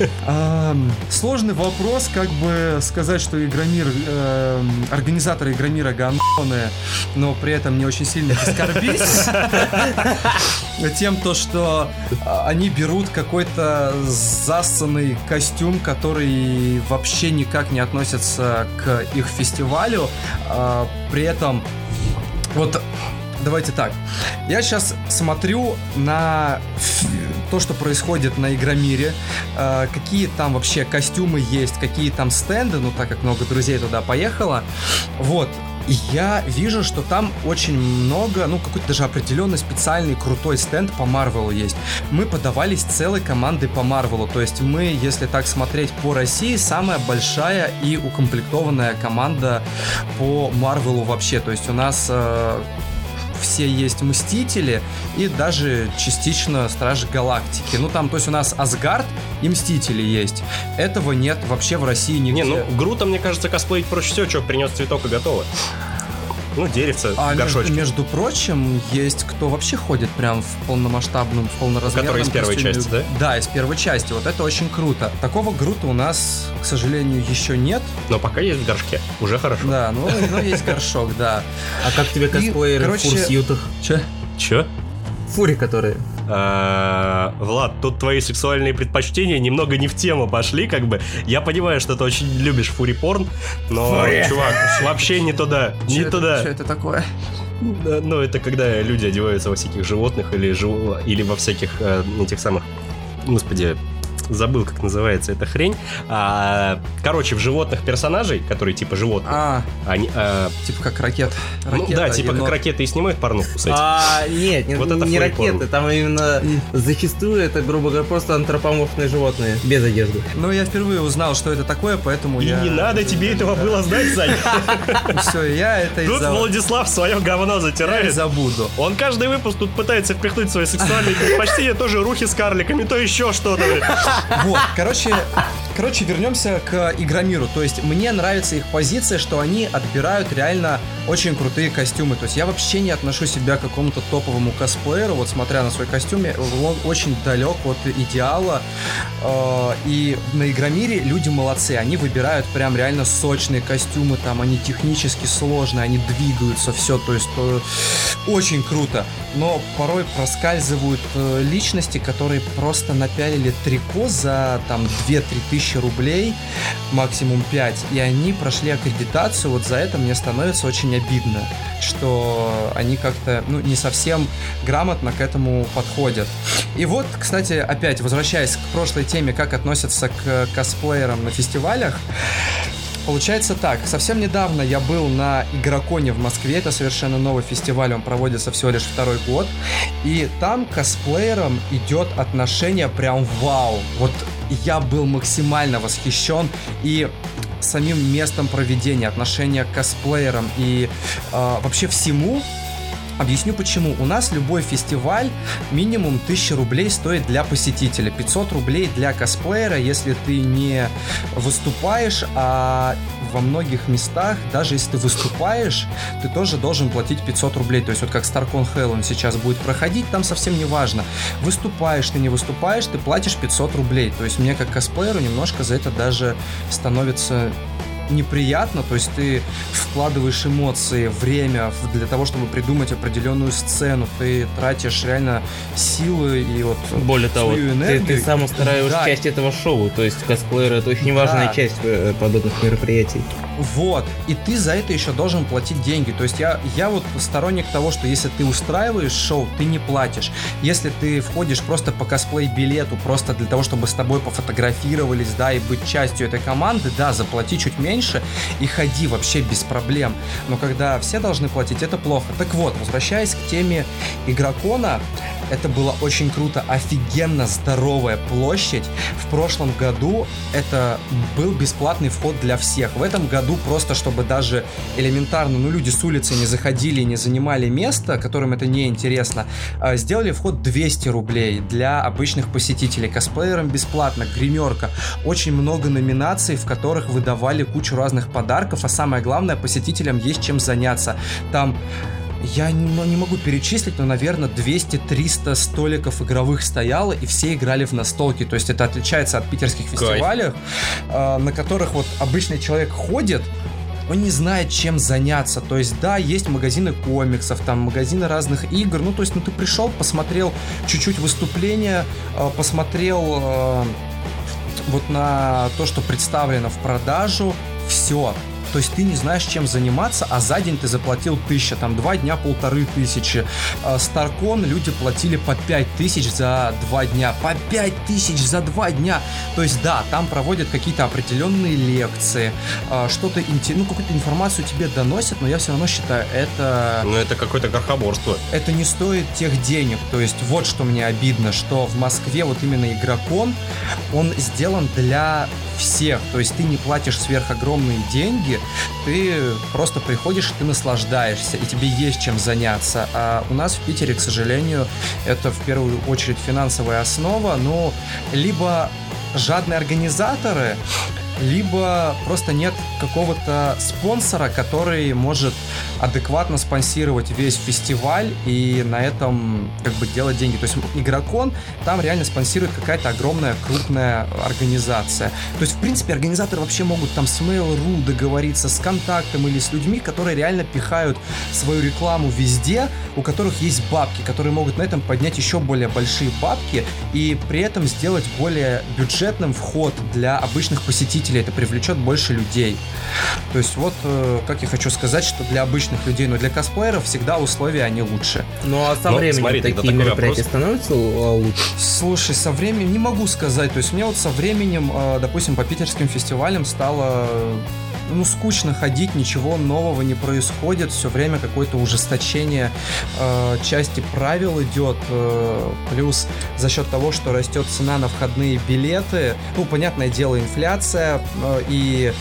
[laughs] Сложный вопрос, как бы сказать, что Игромир, эм, организаторы Игромира гандоны, но при этом не очень сильно оскорбить [laughs] тем, то, что а, они берут какой-то зассанный костюм, который вообще никак не относится к их фестивалю, а, при этом вот давайте так. Я сейчас смотрю на то, что происходит на Игромире, э, какие там вообще костюмы есть, какие там стенды, ну так как много друзей туда поехало. Вот. Я вижу, что там очень много, ну, какой-то даже определенный специальный крутой стенд по Марвелу есть. Мы подавались целой командой по Марвелу. То есть мы, если так смотреть по России, самая большая и укомплектованная команда по Марвелу вообще. То есть у нас э, все есть Мстители и даже частично Стражи Галактики. Ну там, то есть у нас Асгард и Мстители есть. Этого нет вообще в России нигде. Не, ну Грута, мне кажется, косплеить проще всего, что принес цветок и готово. Ну, деревце, А между, горшочки. между прочим, есть кто вообще ходит прям в полномасштабном, в полноразмерном Который из первой костюме. части, да? Да, из первой части. Вот это очень круто. Такого Грута у нас, к сожалению, еще нет. Но пока есть в горшке, уже хорошо. Да, ну, но есть [laughs] горшок, да. А как тебе косплееры в фурсьютах? Че? Чё? Фури, которые. А, Влад, тут твои сексуальные предпочтения немного не в тему пошли, как бы. Я понимаю, что ты очень любишь фури-порн, но, Фури. чувак, вообще не туда, [laughs] не Чё это- туда. чё это такое? Ну, это когда люди одеваются во всяких животных или, жив- или во всяких э, этих самых... Господи, забыл, как называется эта хрень. А, короче, в животных персонажей, которые типа животные, А, они... а, типа как ракет. ну Ракета, да, типа енот. как ракеты и снимают порнуху с этим. А, нет, не, Вот это не ракеты, там именно зачастую это, грубо говоря, просто антропоморфные животные, без одежды. Ну, я впервые узнал, что это такое, поэтому И я... не надо тебе этого было знать, Саня. [laughs] Все, я это Тут Владислав свое говно затирает. забуду. Он каждый выпуск тут пытается впихнуть свои сексуальные предпочтения, тоже рухи с карликами, то еще что-то. Вот, короче, короче, вернемся к Игромиру. То есть мне нравится их позиция, что они отбирают реально очень крутые костюмы. То есть я вообще не отношу себя к какому-то топовому косплееру, вот смотря на свой костюм, он очень далек от идеала. Э, И на Игромире люди молодцы, они выбирают прям реально сочные костюмы, там они технически сложные, они двигаются, все, то есть э, очень круто. Но порой проскальзывают э, личности, которые просто напялили трико за там 2-3 тысячи рублей, максимум 5, и они прошли аккредитацию, вот за это мне становится очень обидно, что они как-то, ну, не совсем грамотно к этому подходят. И вот, кстати, опять возвращаясь к прошлой теме, как относятся к косплеерам на фестивалях, Получается так, совсем недавно я был на Игроконе в Москве, это совершенно новый фестиваль, он проводится всего лишь второй год, и там косплеерам идет отношение прям вау. Вот я был максимально восхищен и самим местом проведения, отношения к косплеерам и э, вообще всему. Объясню почему. У нас любой фестиваль минимум 1000 рублей стоит для посетителя, 500 рублей для косплеера, если ты не выступаешь, а во многих местах, даже если ты выступаешь, ты тоже должен платить 500 рублей. То есть вот как StarCon Hell сейчас будет проходить, там совсем не важно. Выступаешь ты, не выступаешь, ты платишь 500 рублей. То есть мне как косплееру немножко за это даже становится неприятно, то есть ты вкладываешь эмоции, время для того, чтобы придумать определенную сцену, ты тратишь реально силы и вот Более того, свою ты, энергию. ты сам устраиваешь Да. часть этого шоу, то есть косплееры это очень важная Да. часть э, подобных мероприятий. Вот. И ты за это еще должен платить деньги. То есть я, я вот сторонник того, что если ты устраиваешь шоу, ты не платишь. Если ты входишь просто по косплей-билету, просто для того, чтобы с тобой пофотографировались, да, и быть частью этой команды, да, заплати чуть меньше и ходи вообще без проблем. Но когда все должны платить, это плохо. Так вот, возвращаясь к теме игрокона, это было очень круто, офигенно здоровая площадь. В прошлом году это был бесплатный вход для всех. В этом году просто, чтобы даже элементарно, ну, люди с улицы не заходили и не занимали место, которым это не интересно, а, сделали вход 200 рублей для обычных посетителей. Косплеерам бесплатно, гримерка. Очень много номинаций, в которых выдавали кучу разных подарков, а самое главное, посетителям есть чем заняться. Там я не, ну, не могу перечислить, но, наверное, 200-300 столиков игровых стояло, и все играли в настолки. То есть это отличается от питерских фестивалей, э, на которых вот обычный человек ходит, он не знает, чем заняться. То есть, да, есть магазины комиксов, там магазины разных игр. Ну, то есть, ну, ты пришел, посмотрел чуть-чуть выступления, э, посмотрел э, вот на то, что представлено в продажу, все. То есть ты не знаешь, чем заниматься, а за день ты заплатил тысяча, там два дня полторы тысячи. Старкон люди платили по пять тысяч за два дня. По пять тысяч за два дня. То есть да, там проводят какие-то определенные лекции, а, что-то, ну какую-то информацию тебе доносят, но я все равно считаю, это... Ну это какое-то крохоборство. Это не стоит тех денег. То есть вот что мне обидно, что в Москве вот именно игрокон, он сделан для всех. То есть ты не платишь сверхогромные деньги, ты просто приходишь, ты наслаждаешься, и тебе есть чем заняться. А у нас в Питере, к сожалению, это в первую очередь финансовая основа, но либо жадные организаторы, либо просто нет какого-то спонсора, который может адекватно спонсировать весь фестиваль и на этом как бы делать деньги. То есть игрокон там реально спонсирует какая-то огромная крупная организация. То есть, в принципе, организаторы вообще могут там с Mail.ru договориться с контактом или с людьми, которые реально пихают свою рекламу везде, у которых есть бабки, которые могут на этом поднять еще более большие бабки и при этом сделать более бюджетным вход для обычных посетителей посетителей, это привлечет больше людей. То есть вот, э, как я хочу сказать, что для обычных людей, но для косплееров всегда условия они лучше. Ну а со но, временем смотри, такие мероприятия вопрос. становятся лучше? Слушай, со временем не могу сказать. То есть мне вот со временем, э, допустим, по питерским фестивалям стало ну, скучно ходить, ничего нового не происходит, все время какое-то ужесточение э, части правил идет, э, плюс за счет того, что растет цена на входные билеты, ну, понятное дело, инфляция, э, и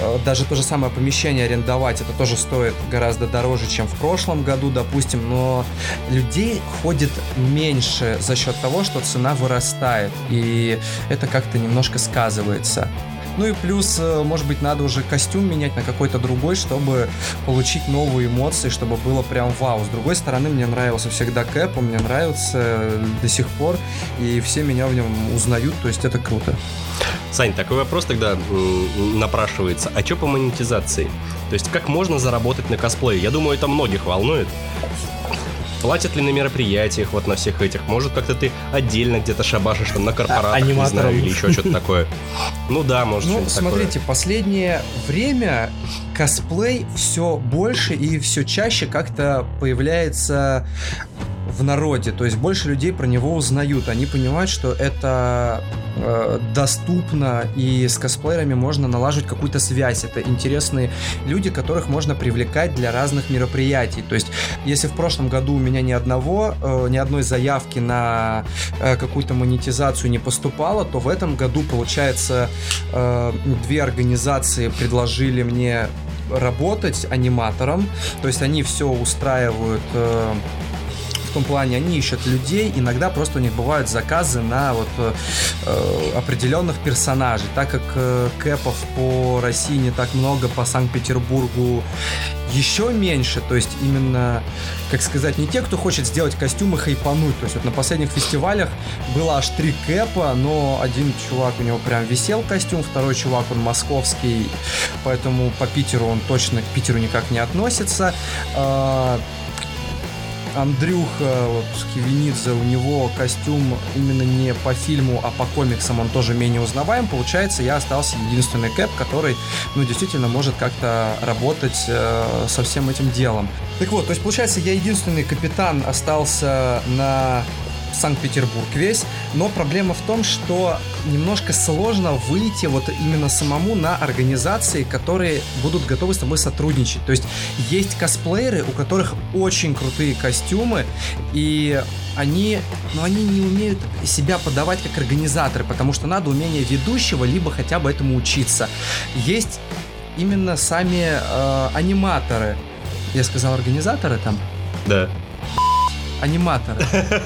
э, даже то же самое помещение арендовать, это тоже стоит гораздо дороже, чем в прошлом году, допустим, но людей ходит меньше за счет того, что цена вырастает, и это как-то немножко сказывается. Ну и плюс, э, может быть, надо уже костюм менять на какой-то другой, чтобы получить новые эмоции, чтобы было прям вау. С другой стороны, мне нравился всегда Кэп, он мне нравится до сих пор, и все меня в нем узнают, то есть это круто. Сань, такой вопрос тогда напрашивается. А что по монетизации? То есть как можно заработать на косплее? Я думаю, это многих волнует. Платят ли на мероприятиях, вот на всех этих? Может, как-то ты отдельно где-то шабашишь там на корпоратах, а, не знаю, или еще что-то такое. [laughs] Ну да, может, Ну, смотрите, такое. последнее время косплей все больше и все чаще как-то появляется в народе, то есть больше людей про него узнают, они понимают, что это э, доступно и с косплеерами можно налаживать какую-то связь, это интересные люди, которых можно привлекать для разных мероприятий, то есть если в прошлом году у меня ни одного, э, ни одной заявки на э, какую-то монетизацию не поступало, то в этом году, получается, э, две организации предложили мне работать аниматором, то есть они все устраивают э, том плане, они ищут людей, иногда просто у них бывают заказы на вот э, определенных персонажей, так как э, кэпов по России не так много, по Санкт-Петербургу еще меньше, то есть именно, как сказать, не те, кто хочет сделать костюмы хайпануть, то есть вот на последних фестивалях было аж три кэпа, но один чувак, у него прям висел костюм, второй чувак, он московский, поэтому по Питеру он точно к Питеру никак не относится, а, Андрюха вот, Кивинидзе, у него костюм именно не по фильму, а по комиксам, он тоже менее узнаваем. Получается, я остался единственный Кэп, который, ну, действительно может как-то работать э, со всем этим делом. Так вот, то есть, получается, я единственный капитан остался на Санкт-Петербург весь, но проблема в том, что немножко сложно выйти вот именно самому на организации, которые будут готовы с тобой сотрудничать. То есть есть косплееры, у которых очень крутые костюмы, и они, ну, они не умеют себя подавать как организаторы, потому что надо умение ведущего, либо хотя бы этому учиться. Есть именно сами э, аниматоры. Я сказал организаторы там? Да аниматора.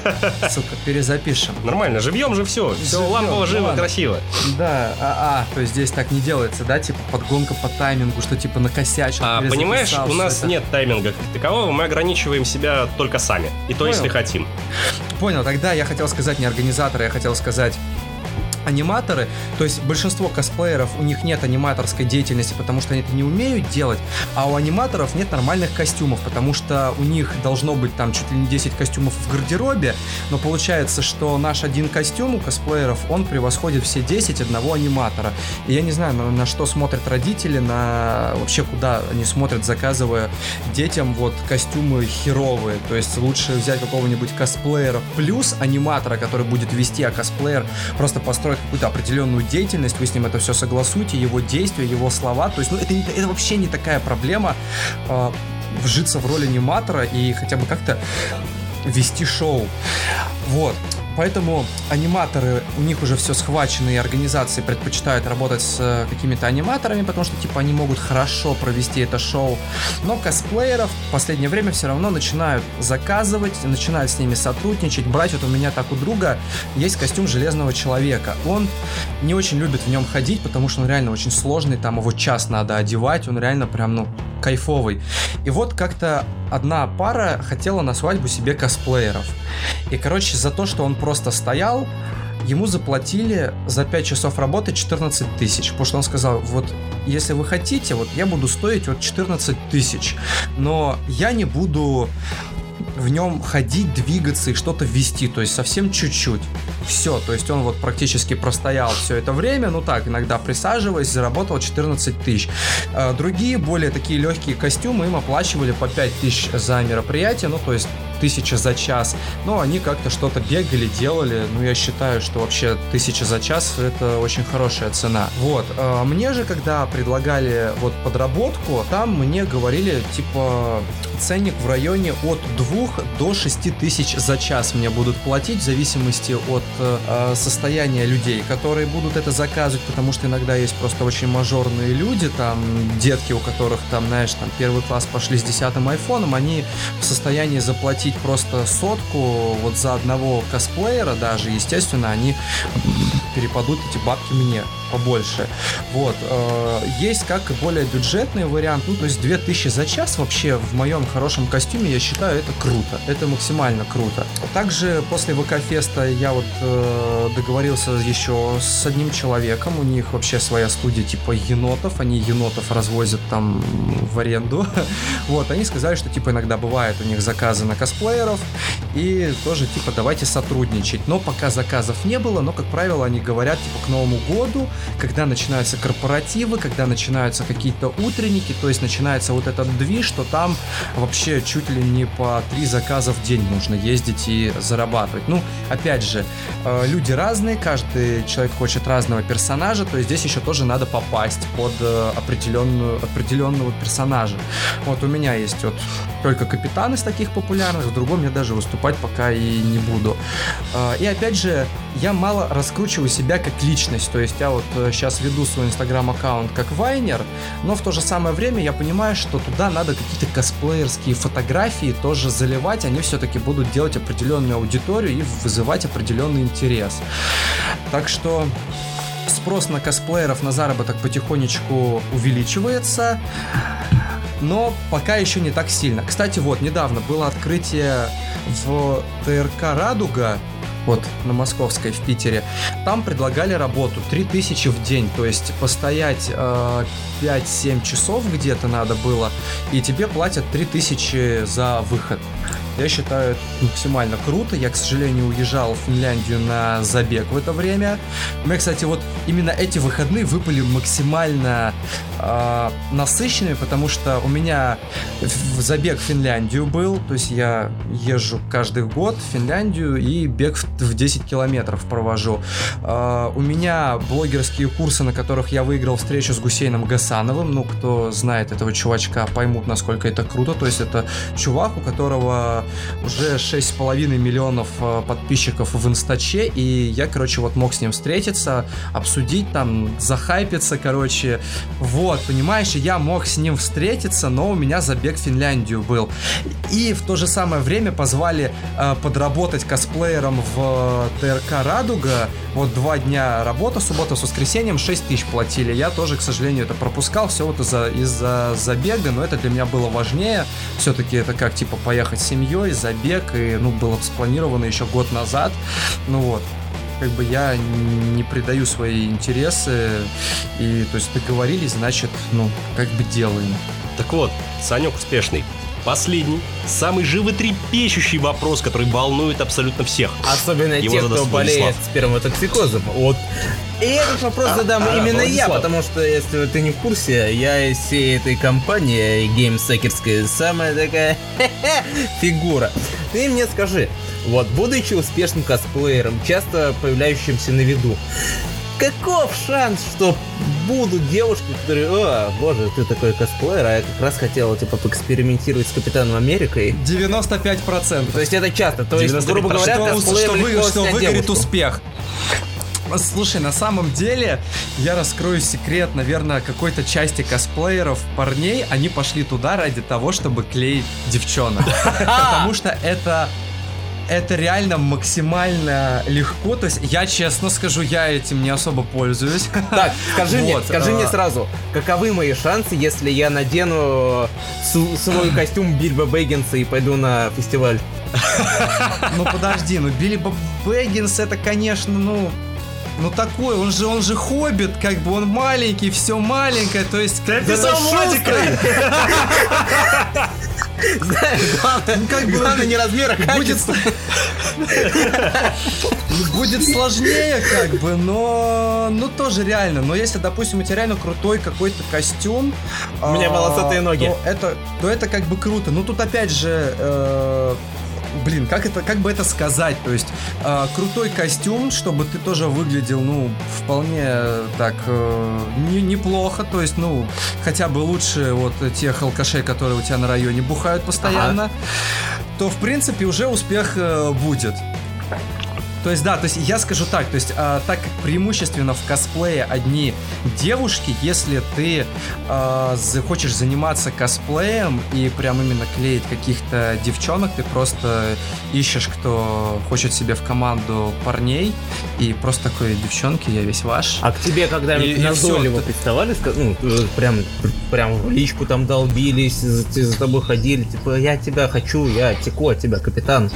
[laughs] Сука, перезапишем. Нормально, живьем же все. Все лампово, живо, красиво. Да, а, а, то есть здесь так не делается, да, типа подгонка по таймингу, что типа накосячил. А, понимаешь, у нас нет тайминга как такового, мы ограничиваем себя только сами. И то, если хотим. Понял, тогда я хотел сказать не организатора, я хотел сказать аниматоры, то есть большинство косплееров, у них нет аниматорской деятельности, потому что они это не умеют делать, а у аниматоров нет нормальных костюмов, потому что у них должно быть там чуть ли не 10 костюмов в гардеробе, но получается, что наш один костюм у косплееров, он превосходит все 10 одного аниматора. И я не знаю, на, на что смотрят родители, на вообще куда они смотрят, заказывая детям вот костюмы херовые, то есть лучше взять какого-нибудь косплеера плюс аниматора, который будет вести, а косплеер просто построит какую-то определенную деятельность, вы с ним это все согласуете, его действия, его слова. То есть, ну, это, это вообще не такая проблема э, вжиться в роль аниматора и хотя бы как-то вести шоу. Вот. Поэтому аниматоры, у них уже все схвачено, и организации предпочитают работать с э, какими-то аниматорами, потому что, типа, они могут хорошо провести это шоу. Но косплееров в последнее время все равно начинают заказывать, начинают с ними сотрудничать, брать. Вот у меня так у друга есть костюм Железного Человека. Он не очень любит в нем ходить, потому что он реально очень сложный, там его час надо одевать, он реально прям, ну, кайфовый. И вот как-то одна пара хотела на свадьбу себе косплееров. И, короче, за то, что он просто стоял, ему заплатили за 5 часов работы 14 тысяч, потому что он сказал, вот если вы хотите, вот я буду стоить вот 14 тысяч, но я не буду в нем ходить, двигаться и что-то вести, то есть совсем чуть-чуть. Все, то есть он вот практически простоял все это время, ну так, иногда присаживаясь, заработал 14 тысяч. А другие, более такие легкие костюмы им оплачивали по 5 тысяч за мероприятие, ну то есть тысяча за час, но они как-то что-то бегали, делали, ну я считаю, что вообще тысяча за час это очень хорошая цена. Вот, а мне же, когда предлагали вот подработку, там мне говорили, типа, ценник в районе от 2 до 6 тысяч за час мне будут платить в зависимости от э, состояния людей, которые будут это заказывать, потому что иногда есть просто очень мажорные люди, там детки, у которых там, знаешь, там первый класс пошли с десятым айфоном, они в состоянии заплатить просто сотку вот за одного косплеера даже, естественно, они перепадут эти бабки мне побольше. Вот. Э, есть как и более бюджетный вариант, ну, то есть 2000 за час вообще в моем хорошем костюме, я считаю, это круто. Это максимально круто. Также после ВК-феста я вот э, договорился еще с одним человеком, у них вообще своя студия типа енотов, они енотов развозят там в аренду. [laughs] Вот, они сказали, что типа иногда бывает у них заказы на косплееров, и тоже типа давайте сотрудничать. Но пока заказов не было, но, как правило, они говорят типа к Новому году когда начинаются корпоративы, когда начинаются какие-то утренники, то есть начинается вот этот движ, что там вообще чуть ли не по три заказа в день нужно ездить и зарабатывать. Ну, опять же, э, люди разные, каждый человек хочет разного персонажа, то есть здесь еще тоже надо попасть под э, определенную, определенного персонажа. Вот у меня есть вот только капитан из таких популярных, в другом я даже выступать пока и не буду. Э, и опять же, я мало раскручиваю себя как личность, то есть я вот сейчас веду свой инстаграм-аккаунт как Вайнер, но в то же самое время я понимаю, что туда надо какие-то косплеерские фотографии тоже заливать, они все-таки будут делать определенную аудиторию и вызывать определенный интерес. Так что спрос на косплееров на заработок потихонечку увеличивается но пока еще не так сильно. Кстати, вот, недавно было открытие в ТРК «Радуга», вот на Московской в Питере, там предлагали работу 3000 в день, то есть постоять э, 5-7 часов где-то надо было, и тебе платят 3000 за выход. я считаю это максимально круто. Я, к сожалению, уезжал в Финляндию на забег в это время. Мне, кстати, вот именно эти выходные выпали максимально э, насыщенными, потому что у меня забег в Финляндию был, то есть я езжу каждый год в Финляндию и бег в, в 10 километров провожу. Э, у меня блогерские курсы, на которых я выиграл встречу с Гусейном Гасановым, ну, кто знает этого чувачка, поймут, насколько это круто, то есть это чувак, у которого уже 6,5 миллионов э, подписчиков в инстаче, и я, короче, вот мог с ним встретиться, обсудить там, захайпиться, короче, вот, понимаешь, я мог с ним встретиться, но у меня забег в Финляндию был. И в то же самое время позвали э, подработать косплеером в ТРК «Радуга», вот два дня работа, суббота с воскресеньем, 6 тысяч платили, я тоже, к сожалению, это пропускал, все вот из-за из-за забега, но это для меня было важнее, все-таки это как, типа, поехать с семьей, забег, и, ну, было спланировано еще год назад, ну вот, как бы я не предаю свои интересы, и, то есть, договорились, значит, ну, как бы делаем. Так вот, Санек успешный. Последний, самый животрепещущий вопрос, который волнует абсолютно всех. Особенно Его тех, кто болеет Владислав. сперматоксикозом. Вот. И этот вопрос задам а, именно я, Владислав. потому что, если ты не в курсе, я из всей этой компании геймсекерской самая такая [laughs] фигура. Ты мне скажи, вот, будучи успешным косплеером, часто появляющимся на виду, каков шанс, что будут девушки, которые, о, боже, ты такой косплеер, а я как раз хотела, типа, поэкспериментировать с Капитаном Америкой. 95%. То есть это часто, то есть, 93%. грубо говоря, что, что, вы- что выгорит девушку. успех. Слушай, на самом деле, я раскрою секрет, наверное, какой-то части косплееров, парней, они пошли туда ради того, чтобы клеить девчонок. [laughs] Потому что это это реально максимально легко. То есть, я честно скажу, я этим не особо пользуюсь. [laughs] Так, скажи мне, Вот, скажи а- мне сразу, каковы мои шансы, если я надену с- свой костюм Бильбо Бэггинса и пойду на фестиваль? [laughs] Ну подожди, ну Билли Бэггинс это, конечно, ну... Ну такой, он же, он же хоббит, как бы он маленький, все маленькое, то есть... Ты описал Владика! Знаешь, главное, Ну, как бы- главное не размер, а Будет, будет сложнее, как бы, но, ну тоже реально. Но если, допустим, у тебя реально крутой какой-то костюм, У меня а, волосатые ноги. то это, то это как бы круто. Ну тут опять же. Блин, как это, как бы это сказать? То есть э, крутой костюм, чтобы ты тоже выглядел, ну, вполне так э, не- неплохо. То есть, ну, хотя бы лучше вот тех алкашей, которые у тебя на районе бухают постоянно, то в принципе уже успех э, будет. То есть, да, то есть я скажу так, то есть, а, так как преимущественно в косплее одни девушки, если ты а, захочешь заниматься косплеем и прям именно клеить каких-то девчонок, ты просто ищешь, кто хочет себе в команду парней, и просто такой, девчонки, я весь ваш. А к тебе когда-нибудь назойливо приставали, ну, э, прям, прям в личку там долбились, за, за тобой ходили, типа, я тебя хочу, я теку от тебя, капитан.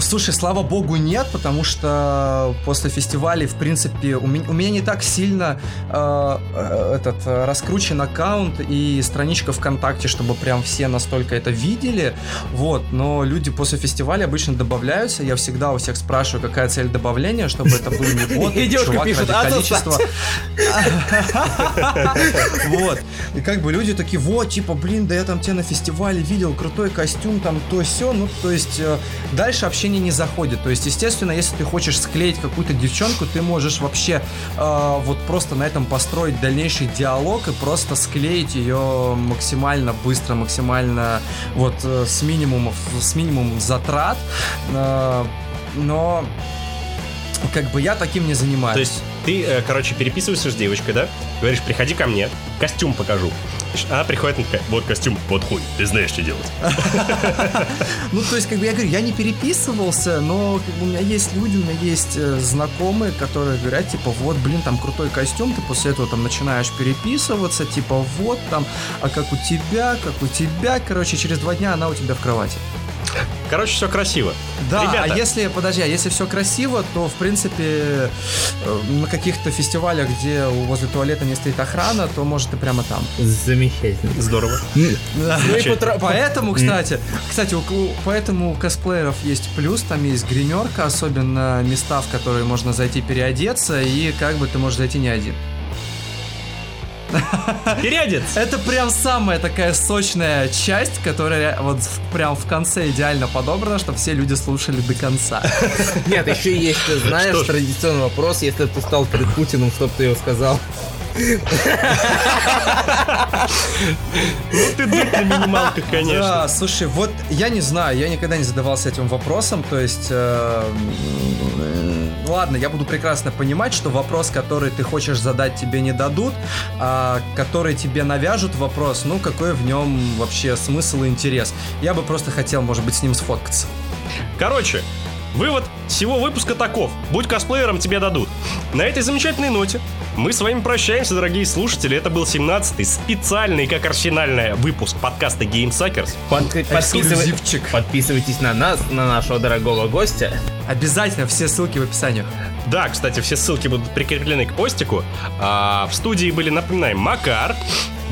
Слушай, слава богу, нет, потому что после фестивалей, в принципе, у меня, у меня не так сильно э, э, этот раскручен аккаунт и страничка ВКонтакте, чтобы прям все настолько это видели. Вот, но люди после фестиваля обычно добавляются. Я всегда у всех спрашиваю, какая цель добавления, чтобы это был не бот, И девушка чувак пишет, ради «А, количества. Вот. И как бы люди такие, вот, типа, блин, да я там тебя на фестивале видел, крутой костюм, там, то все. Ну, то есть, э, дальше общение не заходит. То есть, естественно, если ты хочешь склеить какую-то девчонку, ты можешь вообще э, вот просто на этом построить дальнейший диалог и просто склеить ее максимально быстро, максимально вот э, с минимумом, с минимумом затрат. Э, но как бы я таким не занимаюсь. То есть ты, э, короче, переписываешься с девочкой, да? Говоришь, приходи ко мне, костюм покажу. Она приходит, такая, вот костюм, вот хуй, ты знаешь, что делать. [laughs] Ну, то есть, как бы я говорю, я не переписывался, но у меня есть люди, у меня есть э, знакомые, которые говорят, типа, вот, блин, там крутой костюм, ты после этого там начинаешь переписываться, типа, вот там, а как у тебя, как у тебя, короче, через два дня она у тебя в кровати. Короче, все красиво. Да, Ребята, а если, подожди, а если все красиво, то, в принципе, э, на каких-то фестивалях, где возле туалета не стоит охрана, то может и прямо там. Замечательно. Здорово. Да. Ну Поэтому, кстати, кстати, поэтому у косплееров есть плюс, там есть гримерка, особенно места, в которые можно зайти переодеться, и как бы ты можешь зайти не один. Переодеться. [laughs] Это прям самая такая сочная часть, которая вот прям в конце идеально подобрана, чтобы все люди слушали до конца. [laughs] Нет, еще есть, ты знаешь, Что традиционный вопрос, если ты стал перед Путиным, что бы ты его сказал? Ну ты дуть на минималках, конечно. Да, слушай, вот я не знаю, я никогда не задавался этим вопросом, то есть, м, ладно, я буду прекрасно понимать, что вопрос, который ты хочешь задать, тебе не дадут, а который тебе навяжут вопрос, ну какой в нем вообще смысл и интерес. Я бы просто хотел, может быть, с ним сфоткаться. Короче, вывод всего выпуска таков. Будь косплеером, тебе дадут. На этой замечательной ноте мы с вами прощаемся, дорогие слушатели. Это был 17-й специальный, как арсенальный выпуск подкаста Game Suckers. Подпи- подписывай-. Подписывайтесь на нас, на нашего дорогого гостя. Обязательно все ссылки в описании. Да, кстати, все ссылки будут прикреплены к постику. А в студии были, напоминаем, Макар.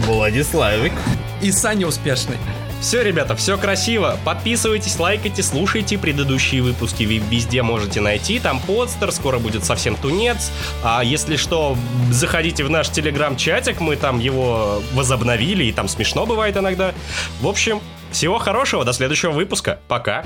Владиславик. И Саня успешный. Все, ребята, все красиво. Подписывайтесь, лайкайте, слушайте предыдущие выпуски. Вы везде можете найти. Там подстер, скоро будет совсем тунец. А если что, заходите в наш телеграм-чатик. Мы там его возобновили, и там смешно бывает иногда. В общем, всего хорошего, до следующего выпуска. Пока.